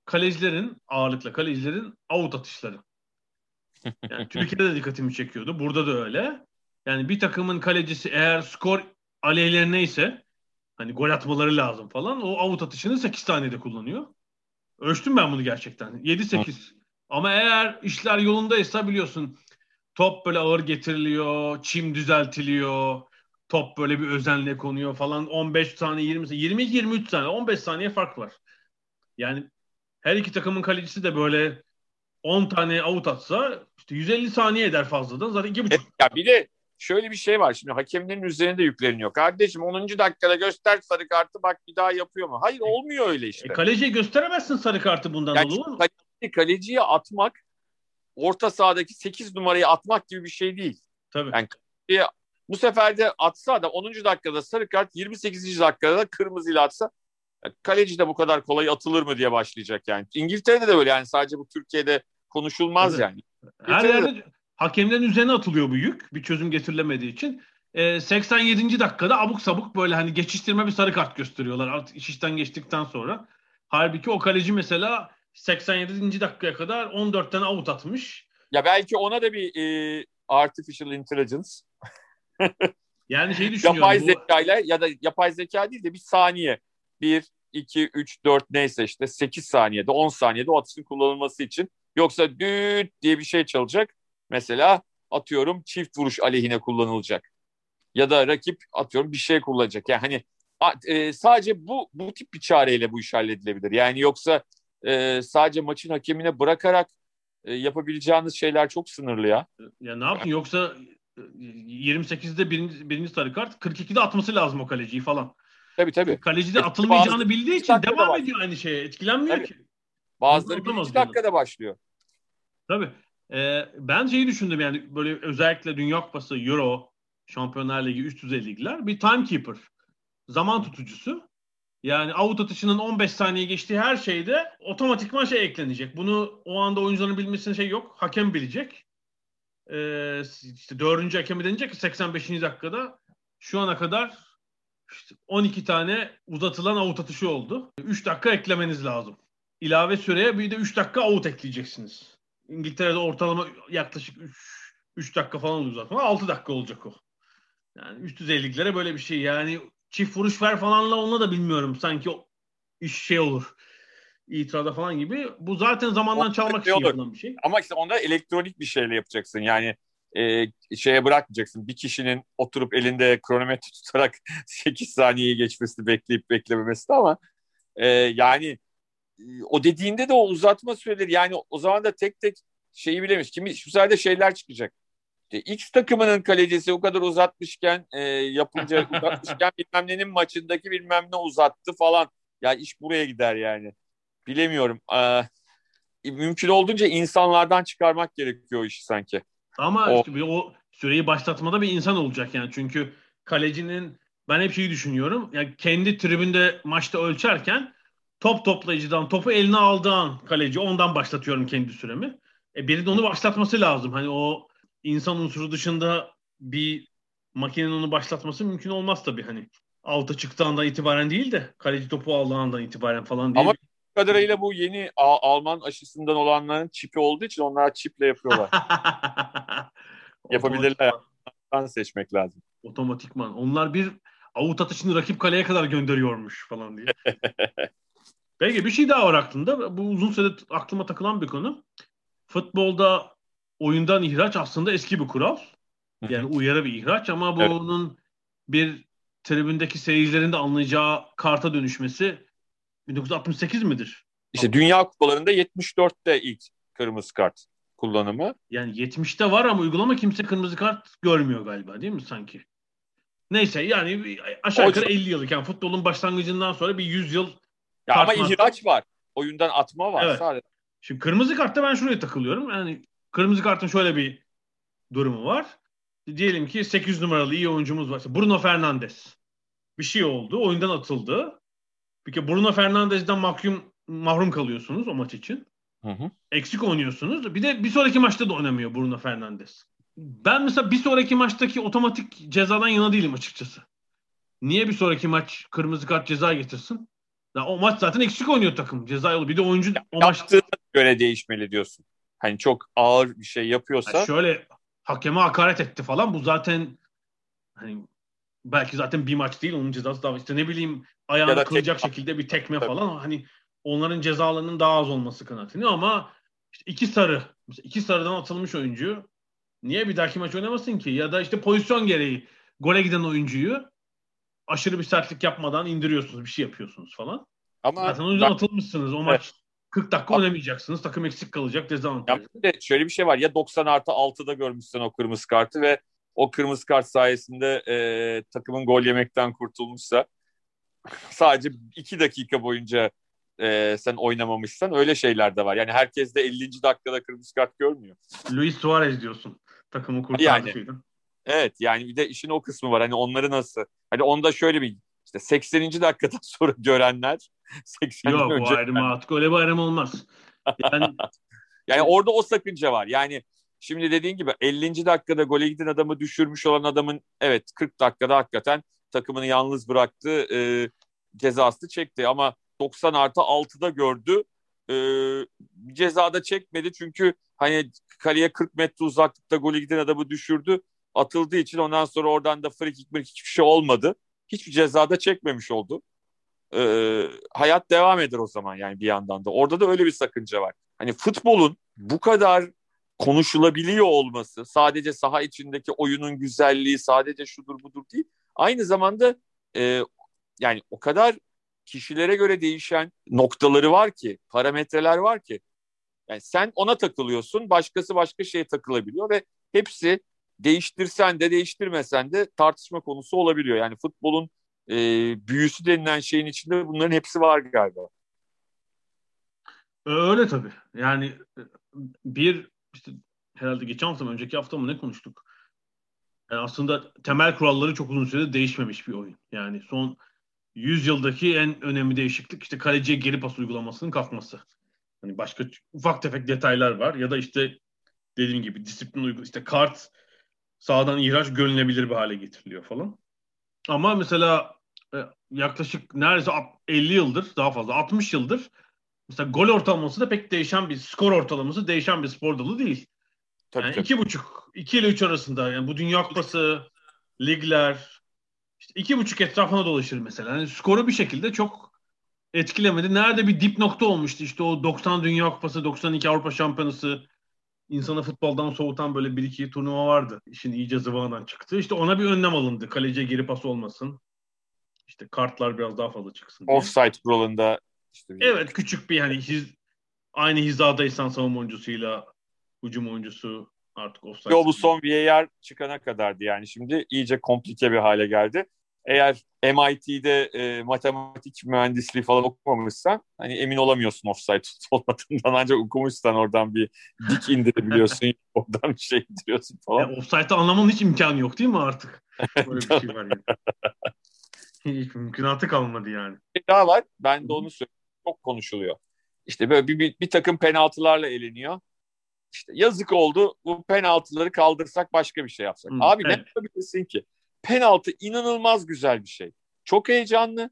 kalecilerin ağırlıkla kalecilerin out atışları. [LAUGHS] Yani Türkiye'de de dikkatimi çekiyordu. Burada da öyle. Yani bir takımın kalecisi eğer skor aleyhlerine ise hani gol atmaları lazım falan o out atışını 8 tanede kullanıyor. Ölçtüm ben bunu gerçekten. 7-8. Ama eğer işler yolundaysa biliyorsun top böyle ağır getiriliyor, çim düzeltiliyor, top böyle bir özenle konuyor falan 15 saniye 20 22 23 saniye 15 saniye fark var. Yani her iki takımın kalecisi de böyle 10 tane out atsa işte 150 saniye eder fazladan zaten 2,5. Evet, ya bir de şöyle bir şey var şimdi hakemlerin üzerinde yükleniyor. Kardeşim 10. dakikada göster sarı kartı bak bir daha yapıyor mu? Hayır olmuyor öyle işte. E, kaleciye gösteremezsin sarı kartı bundan yani olur mu? Kaleci, kaleciye atmak orta sahadaki 8 numarayı atmak gibi bir şey değil. Tabii. Yani bu sefer de atsa da 10. dakikada sarı kart 28. dakikada da kırmızıyla atsa kaleci de bu kadar kolay atılır mı diye başlayacak yani. İngiltere'de de böyle yani sadece bu Türkiye'de konuşulmaz evet. yani. Her yerde hakemlerin üzerine atılıyor bu yük bir çözüm getirilemediği için. E, 87. dakikada abuk sabuk böyle hani geçiştirme bir sarı kart gösteriyorlar artık iş işten geçtikten sonra. Halbuki o kaleci mesela 87. dakikaya kadar 14 tane out atmış. Ya belki ona da bir e, artificial intelligence [LAUGHS] yani şey düşünüyorum. Yapay bu... zekayla ya da yapay zeka değil de bir saniye. Bir, iki, üç, dört neyse işte sekiz saniyede, on saniyede o atışın kullanılması için. Yoksa düt diye bir şey çalacak. Mesela atıyorum çift vuruş aleyhine kullanılacak. Ya da rakip atıyorum bir şey kullanacak. Yani hani e, sadece bu bu tip bir çareyle bu iş halledilebilir. Yani yoksa e, sadece maçın hakemine bırakarak e, yapabileceğiniz şeyler çok sınırlı ya. Ya ne yaptın yoksa 28'de birinci, birinci sarı kart 42'de atması lazım o kaleciyi falan. Tabii tabii. Kaleci de atılmayacağını Bazı, bildiği için devam ediyor aynı şeye. Etkilenmiyor tabii. ki. Bazıları birinci dakikada başlıyor. Tabii. Ee, ben şeyi düşündüm yani böyle özellikle Dünya Kupası, Euro, Şampiyonlar Ligi, üst düzey ligler bir timekeeper. Zaman tutucusu. Yani out atışının 15 saniye geçtiği her şeyde otomatikman şey eklenecek. Bunu o anda oyuncuların bilmesine şey yok. Hakem bilecek e, işte dördüncü hakemi denecek ki 85. dakikada şu ana kadar işte 12 tane uzatılan avut atışı oldu. 3 dakika eklemeniz lazım. İlave süreye bir de 3 dakika avut ekleyeceksiniz. İngiltere'de ortalama yaklaşık 3, 3 dakika falan uzatma. 6 dakika olacak o. Yani üst düzeyliklere böyle bir şey. Yani çift vuruş ver falanla onunla da bilmiyorum. Sanki iş şey olur itirada falan gibi. Bu zaten zamandan o çalmak için yapılan bir şey. Ama işte onda elektronik bir şeyle yapacaksın. Yani e, şeye bırakmayacaksın. Bir kişinin oturup elinde kronometre tutarak [LAUGHS] 8 saniyeyi geçmesini bekleyip beklememesi ama e, yani e, o dediğinde de o uzatma süreleri yani o zaman da tek tek şeyi bilemiş. Kimi, şu sayede şeyler çıkacak. İşte X takımının kalecisi o kadar uzatmışken e, yapınca [LAUGHS] uzatmışken bilmem nenin maçındaki bilmem ne uzattı falan. Ya iş buraya gider yani. Bilemiyorum. Ee, mümkün olduğunca insanlardan çıkarmak gerekiyor işi sanki. Ama o, işte o süreyi başlatmada bir insan olacak yani. Çünkü kalecinin ben hep şeyi düşünüyorum. Yani kendi tribünde maçta ölçerken top toplayıcıdan topu eline aldığı an kaleci ondan başlatıyorum kendi süremi. E birinin onu başlatması lazım. Hani o insan unsuru dışında bir makinenin onu başlatması mümkün olmaz tabii hani. Altı çıktığı andan itibaren değil de kaleci topu aldığı andan itibaren falan değil. Ama kadarıyla bu yeni Alman aşısından olanların çipi olduğu için onlar çiple yapıyorlar. [LAUGHS] Yapabilirler. seçmek lazım. Otomatikman. Onlar bir avut atışını rakip kaleye kadar gönderiyormuş falan diye. [LAUGHS] Peki bir şey daha var aklımda. Bu uzun süre aklıma takılan bir konu. Futbolda oyundan ihraç aslında eski bir kural. Yani uyarı bir ihraç ama bunun evet. bir tribündeki seyircilerin de anlayacağı karta dönüşmesi 1968 midir? İşte Dünya Kupalarında 74'te ilk kırmızı kart kullanımı. Yani 70'te var ama uygulama kimse kırmızı kart görmüyor galiba değil mi sanki? Neyse yani aşağı yukarı 50 yıllık yani futbolun başlangıcından sonra bir 100 yıl ya ama ihraç var. Oyundan atma var evet. sadece. Şimdi kırmızı kartta ben şuraya takılıyorum. Yani kırmızı kartın şöyle bir durumu var. Diyelim ki 8 numaralı iyi oyuncumuz var. Bruno Fernandes. Bir şey oldu. Oyundan atıldı. Bir kere Bruno Fernandes'den mahkum mahrum kalıyorsunuz o maç için. Hı hı. Eksik oynuyorsunuz. Bir de bir sonraki maçta da oynamıyor Bruno Fernandes. Ben mesela bir sonraki maçtaki otomatik cezadan yana değilim açıkçası. Niye bir sonraki maç kırmızı kart ceza getirsin? Ya o maç zaten eksik oynuyor takım. Ceza yolu. Bir de oyuncu o maçta göre değişmeli diyorsun. Hani çok ağır bir şey yapıyorsa. Yani şöyle hakeme hakaret etti falan. Bu zaten hani belki zaten bir maç değil onun cezası daha işte ne bileyim ayağını kılacak tek... şekilde bir tekme Tabii. falan hani onların cezalarının daha az olması kanaatini ama işte iki sarı iki sarıdan atılmış oyuncu niye bir dahaki maç oynamasın ki ya da işte pozisyon gereği gole giden oyuncuyu aşırı bir sertlik yapmadan indiriyorsunuz bir şey yapıyorsunuz falan. Ama Zaten o yüzden atılmışsınız o maç. 40 dakika oynamayacaksınız. Takım eksik kalacak. Dezavantaj. Ya şöyle bir şey var. Ya 90 artı 6'da görmüşsün o kırmızı kartı ve o kırmızı kart sayesinde e, takımın gol yemekten kurtulmuşsa sadece 2 dakika boyunca e, sen oynamamışsan öyle şeyler de var. Yani herkes de 50. dakikada kırmızı kart görmüyor. Luis Suarez diyorsun. Takımı kurtardı yani, Evet yani bir de işin o kısmı var. Hani onları nasıl? Hani onda şöyle bir işte 80. dakikadan [LAUGHS] sonra görenler 80 Yok önce o ayrım artık öyle bir ayrım olmaz. Yani, [LAUGHS] yani orada o sakınca var. Yani şimdi dediğin gibi 50. dakikada gole giden adamı düşürmüş olan adamın evet 40 dakikada hakikaten takımını yalnız bıraktı e, cezası çekti ama 90 artı 6'da gördü e, cezada çekmedi çünkü hani kaleye 40 metre uzaklıkta golü giden adamı düşürdü atıldığı için ondan sonra oradan da free kick, hiçbir şey olmadı. Hiçbir cezada çekmemiş oldu. Ee, hayat devam eder o zaman yani bir yandan da. Orada da öyle bir sakınca var. Hani futbolun bu kadar konuşulabiliyor olması, sadece saha içindeki oyunun güzelliği, sadece şudur budur değil. Aynı zamanda e, yani o kadar kişilere göre değişen noktaları var ki, parametreler var ki. Yani sen ona takılıyorsun, başkası başka şeye takılabiliyor ve hepsi değiştirsen de değiştirmesen de tartışma konusu olabiliyor. Yani futbolun e, büyüsü denilen şeyin içinde bunların hepsi var galiba. Öyle tabii. Yani e, bir işte herhalde geçen hafta mı önceki hafta mı ne konuştuk? Yani aslında temel kuralları çok uzun süredir değişmemiş bir oyun. Yani son 100 yıldaki en önemli değişiklik işte kaleciye geri pas uygulamasının kalkması. Hani başka ufak tefek detaylar var ya da işte dediğim gibi disiplin uygu işte kart sağdan ihraç görünebilir bir hale getiriliyor falan. Ama mesela e, yaklaşık neredeyse 50 yıldır daha fazla 60 yıldır mesela gol ortalaması da pek değişen bir skor ortalaması değişen bir spor dalı değil. Tabii, yani tabii. iki buçuk, iki ile üç arasında yani bu Dünya Kupası, ligler işte iki buçuk etrafına dolaşır mesela. Yani skoru bir şekilde çok etkilemedi. Nerede bir dip nokta olmuştu işte o 90 Dünya Kupası, 92 Avrupa Şampiyonası insanı futboldan soğutan böyle bir iki turnuva vardı. İşin iyice zıvanadan çıktı. İşte ona bir önlem alındı. Kaleciye geri pas olmasın. İşte kartlar biraz daha fazla çıksın. Diye. Offside kuralında işte bir... Evet küçük bir hani hiz, aynı hizadaysan savunma oyuncusuyla hücum oyuncusu artık offside. Yo bu son VAR çıkana kadardı yani. Şimdi iyice komplike bir hale geldi. Eğer MIT'de e, matematik mühendisliği falan okumamışsan hani emin olamıyorsun offside [LAUGHS] olmadığından ancak okumuşsan oradan bir dik indirebiliyorsun [LAUGHS] oradan bir şey indiriyorsun falan. Yani offside'ı anlamanın hiç imkanı yok değil mi artık? Böyle bir şey var yani. [LAUGHS] Hiç mümkünatı kalmadı yani. Bir daha var. Ben de onu söylüyorum. Çok konuşuluyor. İşte böyle bir, bir, bir takım penaltılarla eleniyor. İşte yazık oldu. Bu penaltıları kaldırsak başka bir şey yapsak. Hı, Abi evet. ne yapabilirsin ki? Penaltı inanılmaz güzel bir şey. Çok heyecanlı.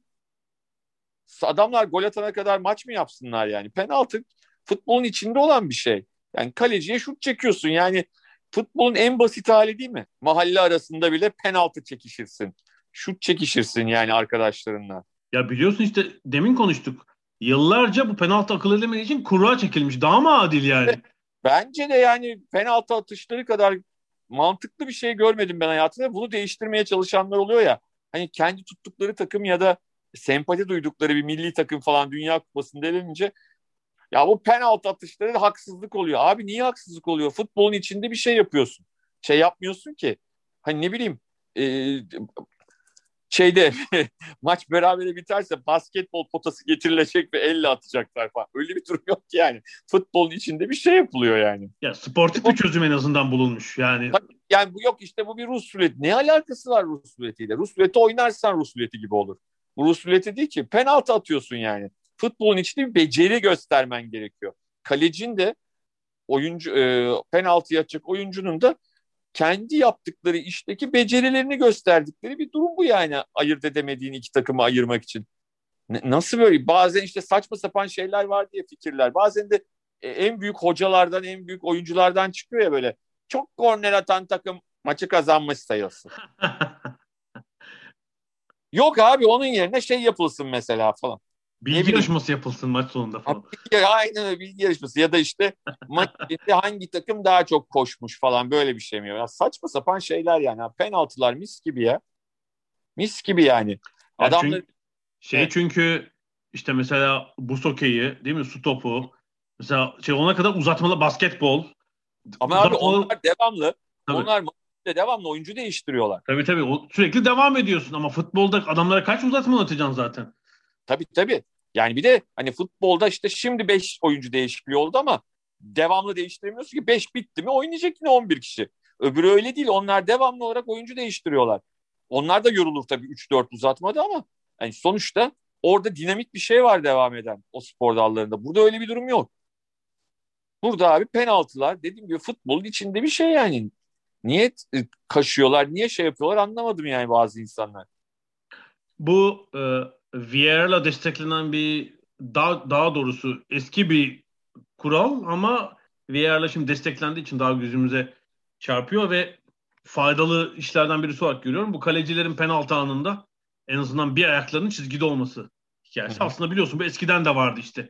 Adamlar gol atana kadar maç mı yapsınlar yani? Penaltı futbolun içinde olan bir şey. Yani kaleciye şut çekiyorsun. Yani futbolun en basit hali değil mi? Mahalle arasında bile penaltı çekişirsin. Şut çekişirsin yani arkadaşlarınla. Ya biliyorsun işte demin konuştuk. Yıllarca bu penaltı akıl edemediği için kura çekilmiş. Daha mı adil yani? [LAUGHS] Bence de yani penaltı atışları kadar mantıklı bir şey görmedim ben hayatımda. Bunu değiştirmeye çalışanlar oluyor ya. Hani kendi tuttukları takım ya da sempati duydukları bir milli takım falan Dünya Kupası'nda elenince ya bu penaltı atışları da haksızlık oluyor. Abi niye haksızlık oluyor? Futbolun içinde bir şey yapıyorsun. Şey yapmıyorsun ki. Hani ne bileyim e, şeyde [LAUGHS] maç berabere biterse basketbol potası getirilecek ve elle atacaklar falan. Öyle bir durum yok ki yani. Futbolun içinde bir şey yapılıyor yani. Ya sportif bir çözüm en azından bulunmuş. Yani Yani bu yok işte bu bir Rus ruleti. Ne alakası var Rus ruletiyle? Rus ruleti oynarsan Rus ruleti gibi olur. Bu Rus ruleti değil ki. Penaltı atıyorsun yani. Futbolun içinde bir beceri göstermen gerekiyor. Kalecin de oyuncu e, penaltı atacak oyuncunun da kendi yaptıkları işteki becerilerini gösterdikleri bir durum bu yani ayırt edemediğin iki takımı ayırmak için. Nasıl böyle? Bazen işte saçma sapan şeyler var diye fikirler. Bazen de e, en büyük hocalardan, en büyük oyunculardan çıkıyor ya böyle. Çok korner atan takım maçı kazanmış sayılsın. [LAUGHS] Yok abi onun yerine şey yapılsın mesela falan. Bilgi yarışması yapılsın maç sonunda falan. Ya, aynen öyle bilgi yarışması ya da işte [LAUGHS] maç hangi takım daha çok koşmuş falan böyle bir şey mi? Ya saçma sapan şeyler yani. Penaltılar mis gibi ya. Mis gibi yani. Ya Adamlar çünkü- Şey Evet. çünkü işte mesela buz hokeyi değil mi? Su topu. Mesela şey ona kadar uzatmalı basketbol. ama abi onlar devamlı. Tabii. Onlar maçta devamlı oyuncu değiştiriyorlar. Tabii tabii. O, sürekli devam ediyorsun ama futbolda adamlara kaç uzatmalı atacaksın zaten? Tabii tabii. Yani bir de hani futbolda işte şimdi 5 oyuncu değişikliği oldu ama devamlı değiştiremiyorsun ki 5 bitti mi oynayacak yine 11 kişi. Öbürü öyle değil. Onlar devamlı olarak oyuncu değiştiriyorlar. Onlar da yorulur tabii 3-4 uzatmada ama yani sonuçta orada dinamik bir şey var devam eden o spor dallarında. Burada öyle bir durum yok. Burada abi penaltılar dediğim gibi futbolun içinde bir şey yani. Niye e, kaşıyorlar, niye şey yapıyorlar anlamadım yani bazı insanlar. Bu e, VAR'la desteklenen bir daha, daha doğrusu eski bir kural ama VAR'la şimdi desteklendiği için daha gözümüze çarpıyor ve faydalı işlerden birisi olarak görüyorum. Bu kalecilerin penaltı anında en azından bir ayaklarının çizgide olması hikayesi. Hı hı. Aslında biliyorsun bu eskiden de vardı işte.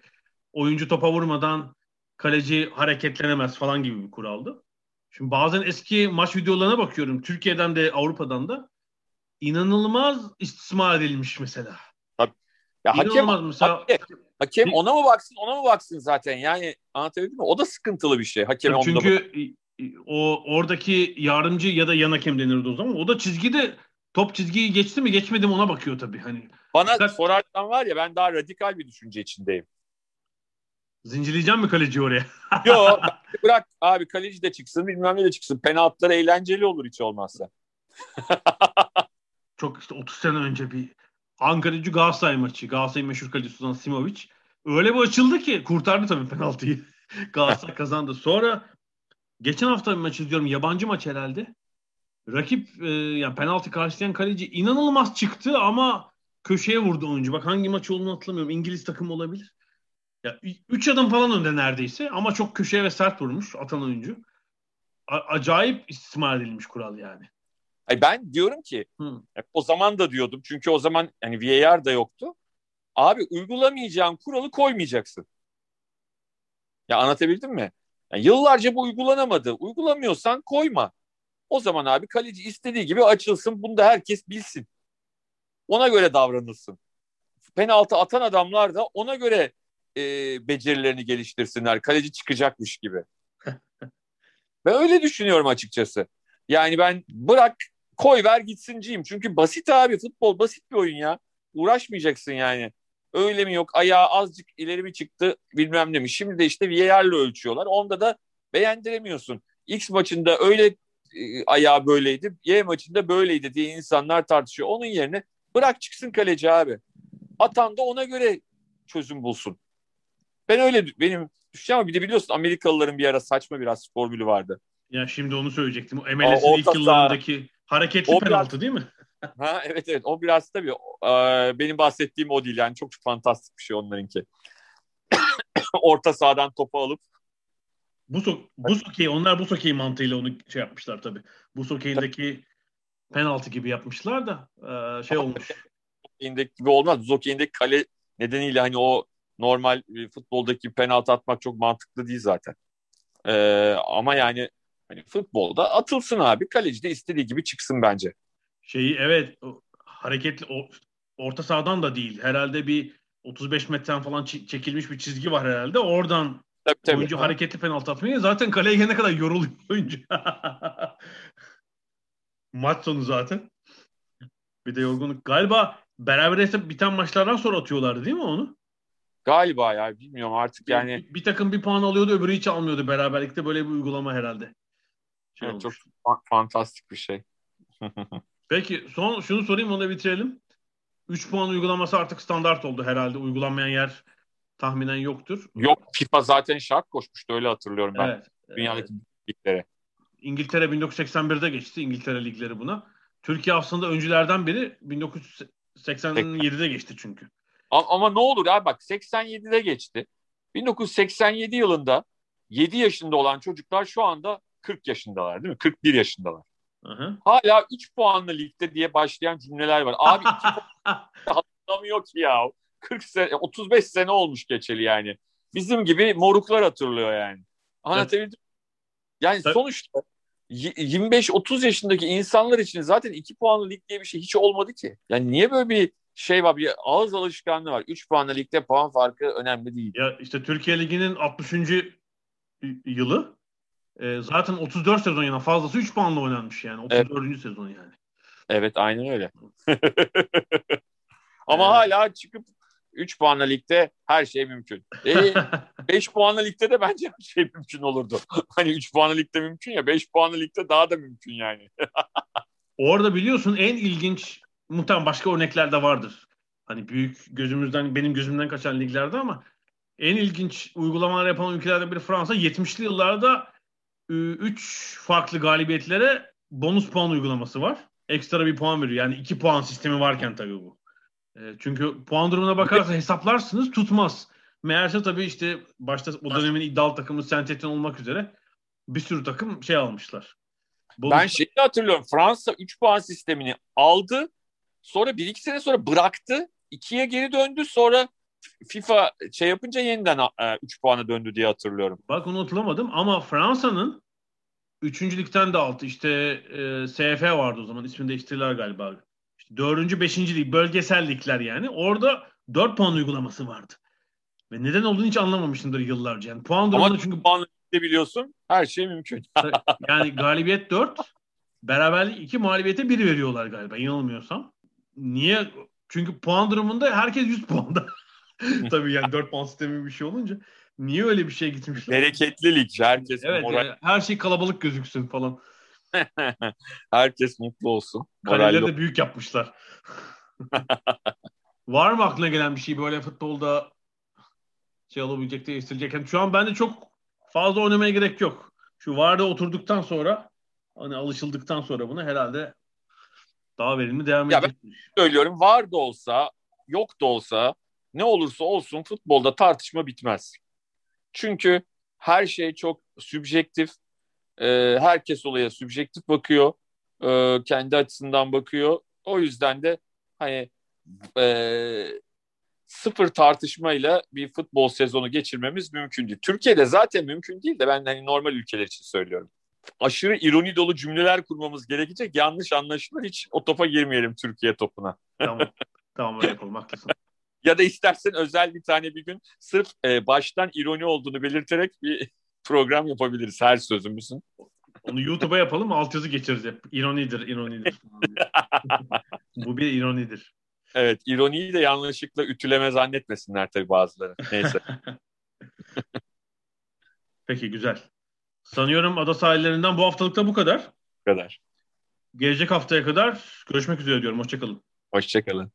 Oyuncu topa vurmadan kaleci hareketlenemez falan gibi bir kuraldı. Şimdi bazen eski maç videolarına bakıyorum. Türkiye'den de Avrupa'dan da inanılmaz istismar edilmiş mesela. Ya hakem, mesela. hakem, hakem ona mı baksın ona mı baksın zaten yani anlatabildim mi? O da sıkıntılı bir şey. Hakem onda çünkü o oradaki yardımcı ya da yan hakem denirdi o zaman. O da çizgide top çizgiyi geçti mi geçmedi mi ona bakıyor tabii. Hani Bana Fakat- sorarsan var ya ben daha radikal bir düşünce içindeyim. zincirleyeceğim mi kaleciyi oraya? Yok [LAUGHS] bırak abi kaleci de çıksın bilmem ne de çıksın. Penaltılar eğlenceli olur hiç olmazsa. [LAUGHS] Çok işte 30 sene önce bir Ankara gücü Galatasaray maçı. Galatasaray meşhur kalecisi olan Simovic. Öyle bir açıldı ki kurtardı tabii penaltıyı. [LAUGHS] Galatasaray [LAUGHS] kazandı. Sonra geçen hafta bir maç izliyorum. Yabancı maç herhalde. Rakip e, yani penaltı karşılayan kaleci inanılmaz çıktı ama köşeye vurdu oyuncu. Bak hangi maç olduğunu hatırlamıyorum. İngiliz takımı olabilir. Ya 3 adım falan önde neredeyse ama çok köşeye ve sert vurmuş atan oyuncu. A- acayip istismar edilmiş kural yani. Ay ben diyorum ki Hı. o zaman da diyordum çünkü o zaman yani VAR da yoktu. Abi uygulamayacağın kuralı koymayacaksın. Ya anlatabildim mi? Yani yıllarca bu uygulanamadı. Uygulamıyorsan koyma. O zaman abi kaleci istediği gibi açılsın. Bunu da herkes bilsin. Ona göre davranılsın. Penaltı atan adamlar da ona göre e, becerilerini geliştirsinler. Kaleci çıkacakmış gibi. [LAUGHS] Ben öyle düşünüyorum açıkçası. Yani ben bırak koy ver gitsinciyim. Çünkü basit abi futbol basit bir oyun ya. Uğraşmayacaksın yani. Öyle mi yok ayağı azıcık ileri mi çıktı bilmem ne mi. Şimdi de işte VAR'la ölçüyorlar. Onda da beğendiremiyorsun. X maçında öyle e, ayağı böyleydi. Y maçında böyleydi diye insanlar tartışıyor. Onun yerine bırak çıksın kaleci abi. Atan da ona göre çözüm bulsun. Ben öyle benim düşüncem ama bir de biliyorsun Amerikalıların bir ara saçma biraz formülü vardı. Ya şimdi onu söyleyecektim. O MLS'in ilk yıllarındaki hareketli o penaltı biraz, değil mi? [LAUGHS] ha evet evet o biraz tabii e, benim bahsettiğim o değil yani çok, çok fantastik bir şey onlarınki. [COUGHS] Orta sahadan topu alıp bu so bu sokey onlar bu sokey mantığıyla onu şey yapmışlar tabii. Bu sokeyindeki penaltı gibi yapmışlar da e, şey olmuş. Zokeyindeki gibi olmaz. Zokeyindeki kale nedeniyle hani o normal e, futboldaki penaltı atmak çok mantıklı değil zaten. Ee, ama yani hani futbolda atılsın abi. Kaleci de istediği gibi çıksın bence. Şeyi evet hareketli o, orta sahadan da değil. Herhalde bir 35 metreden falan çekilmiş bir çizgi var herhalde. Oradan tabii, tabii. oyuncu ha. hareketli penaltı atmıyor. Zaten kaleye gelene kadar yoruluyor oyuncu. [LAUGHS] Maç sonu zaten. Bir de yorgunluk. Galiba beraber biten maçlardan sonra atıyorlardı değil mi onu? Galiba ya bilmiyorum artık yani. Bir, bir takım bir puan alıyordu öbürü hiç almıyordu beraberlikte böyle bir uygulama herhalde. Şey evet, çok fantastik bir şey. [LAUGHS] Peki son şunu sorayım onu bitirelim. 3 puan uygulaması artık standart oldu herhalde. Uygulanmayan yer tahminen yoktur. Yok FIFA zaten şart koşmuştu öyle hatırlıyorum ben. Evet, Dünyadaki evet. liglere. İngiltere 1981'de geçti İngiltere ligleri buna. Türkiye aslında öncülerden biri 1987'de geçti çünkü. Ama ne olur ya bak 87'de geçti. 1987 yılında 7 yaşında olan çocuklar şu anda 40 yaşındalar değil mi? 41 yaşındalar. Hı hı. Hala 3 puanlı ligde diye başlayan cümleler var. Abi 2 [LAUGHS] hatırlamıyor ki ya. 40 sene, 35 sene olmuş geçeli yani. Bizim gibi moruklar hatırlıyor yani. Anlatabildim Yani Tabii. sonuçta 25-30 yaşındaki insanlar için zaten 2 puanlı lig diye bir şey hiç olmadı ki. Yani niye böyle bir şey var bir ağız alışkanlığı var. 3 puanlı ligde puan farkı önemli değil. Ya işte Türkiye Ligi'nin 60. yılı e, zaten 34 sezon yana fazlası 3 puanla oynanmış yani. 34. Evet. sezon yani. Evet aynen öyle. [LAUGHS] Ama evet. hala çıkıp 3 puanla ligde her şey mümkün. E, [LAUGHS] 5 puanla ligde de bence her şey mümkün olurdu. [LAUGHS] Hani 3 puanla ligde mümkün ya 5 puanla ligde daha da mümkün yani. Orada biliyorsun en ilginç muhtemelen başka örnekler de vardır. Hani büyük gözümüzden benim gözümden kaçan liglerde ama en ilginç uygulamalar yapan ülkelerden biri Fransa. 70'li yıllarda 3 farklı galibiyetlere bonus puan uygulaması var. Ekstra bir puan veriyor. Yani 2 puan sistemi varken tabii bu. Çünkü puan durumuna bakarsa hesaplarsınız tutmaz. Meğerse tabii işte başta o dönemin iddialı takımı saint olmak üzere bir sürü takım şey almışlar. Bonus... Ben şeyi hatırlıyorum. Fransa 3 puan sistemini aldı. Sonra 1-2 sene sonra bıraktı. 2'ye geri döndü. Sonra FIFA şey yapınca yeniden 3 e, puana döndü diye hatırlıyorum. Bak onu hatırlamadım ama Fransa'nın 3. ligden de altı işte e, SF vardı o zaman ismini değiştirdiler galiba. İşte 4. 5. lig bölgesel ligler yani. Orada 4 puan uygulaması vardı. Ve neden olduğunu hiç anlamamışımdır yıllarca. Yani puan durumunda çünkü puan biliyorsun her şey mümkün. yani galibiyet 4, beraberlik 2, mağlubiyete 1 veriyorlar galiba yanılmıyorsam. Niye? Çünkü puan durumunda herkes 100 puanda. [LAUGHS] Tabii yani 4 puan sistemi bir şey olunca. Niye öyle bir şey gitmişler? Bereketlilik. Herkes evet, moral... yani her şey kalabalık gözüksün falan. [LAUGHS] herkes mutlu olsun. Kaleleri de büyük yapmışlar. [LAUGHS] Var mı aklına gelen bir şey böyle futbolda şey olabilecek, değiştirecek? Yani şu an bende çok fazla oynamaya gerek yok. Şu varda oturduktan sonra hani alışıldıktan sonra bunu herhalde daha verimli devam edecek. Ya ben söylüyorum var da olsa yok da olsa ne olursa olsun futbolda tartışma bitmez. Çünkü her şey çok sübjektif. E, herkes olaya sübjektif bakıyor. E, kendi açısından bakıyor. O yüzden de hani e, sıfır tartışmayla bir futbol sezonu geçirmemiz mümkün değil. Türkiye'de zaten mümkün değil de ben hani normal ülkeler için söylüyorum. Aşırı ironi dolu cümleler kurmamız gerekecek. Yanlış anlaşılır. Hiç o topa girmeyelim Türkiye topuna. Tamam. [LAUGHS] Tamam öyle yapalım. Haklısın. Ya da istersen özel bir tane bir gün sırf e, baştan ironi olduğunu belirterek bir [LAUGHS] program yapabiliriz her sözümüzün. Onu YouTube'a yapalım altyazı geçeriz hep. İronidir, ironidir. [LAUGHS] Bu bir ironidir. Evet, ironiyi de yanlışlıkla ütüleme zannetmesinler tabii bazıları. Neyse. [LAUGHS] Peki güzel. Sanıyorum ada sahillerinden bu haftalıkta bu kadar. Bu kadar. Gelecek haftaya kadar görüşmek üzere diyorum. Hoşçakalın. Hoşçakalın.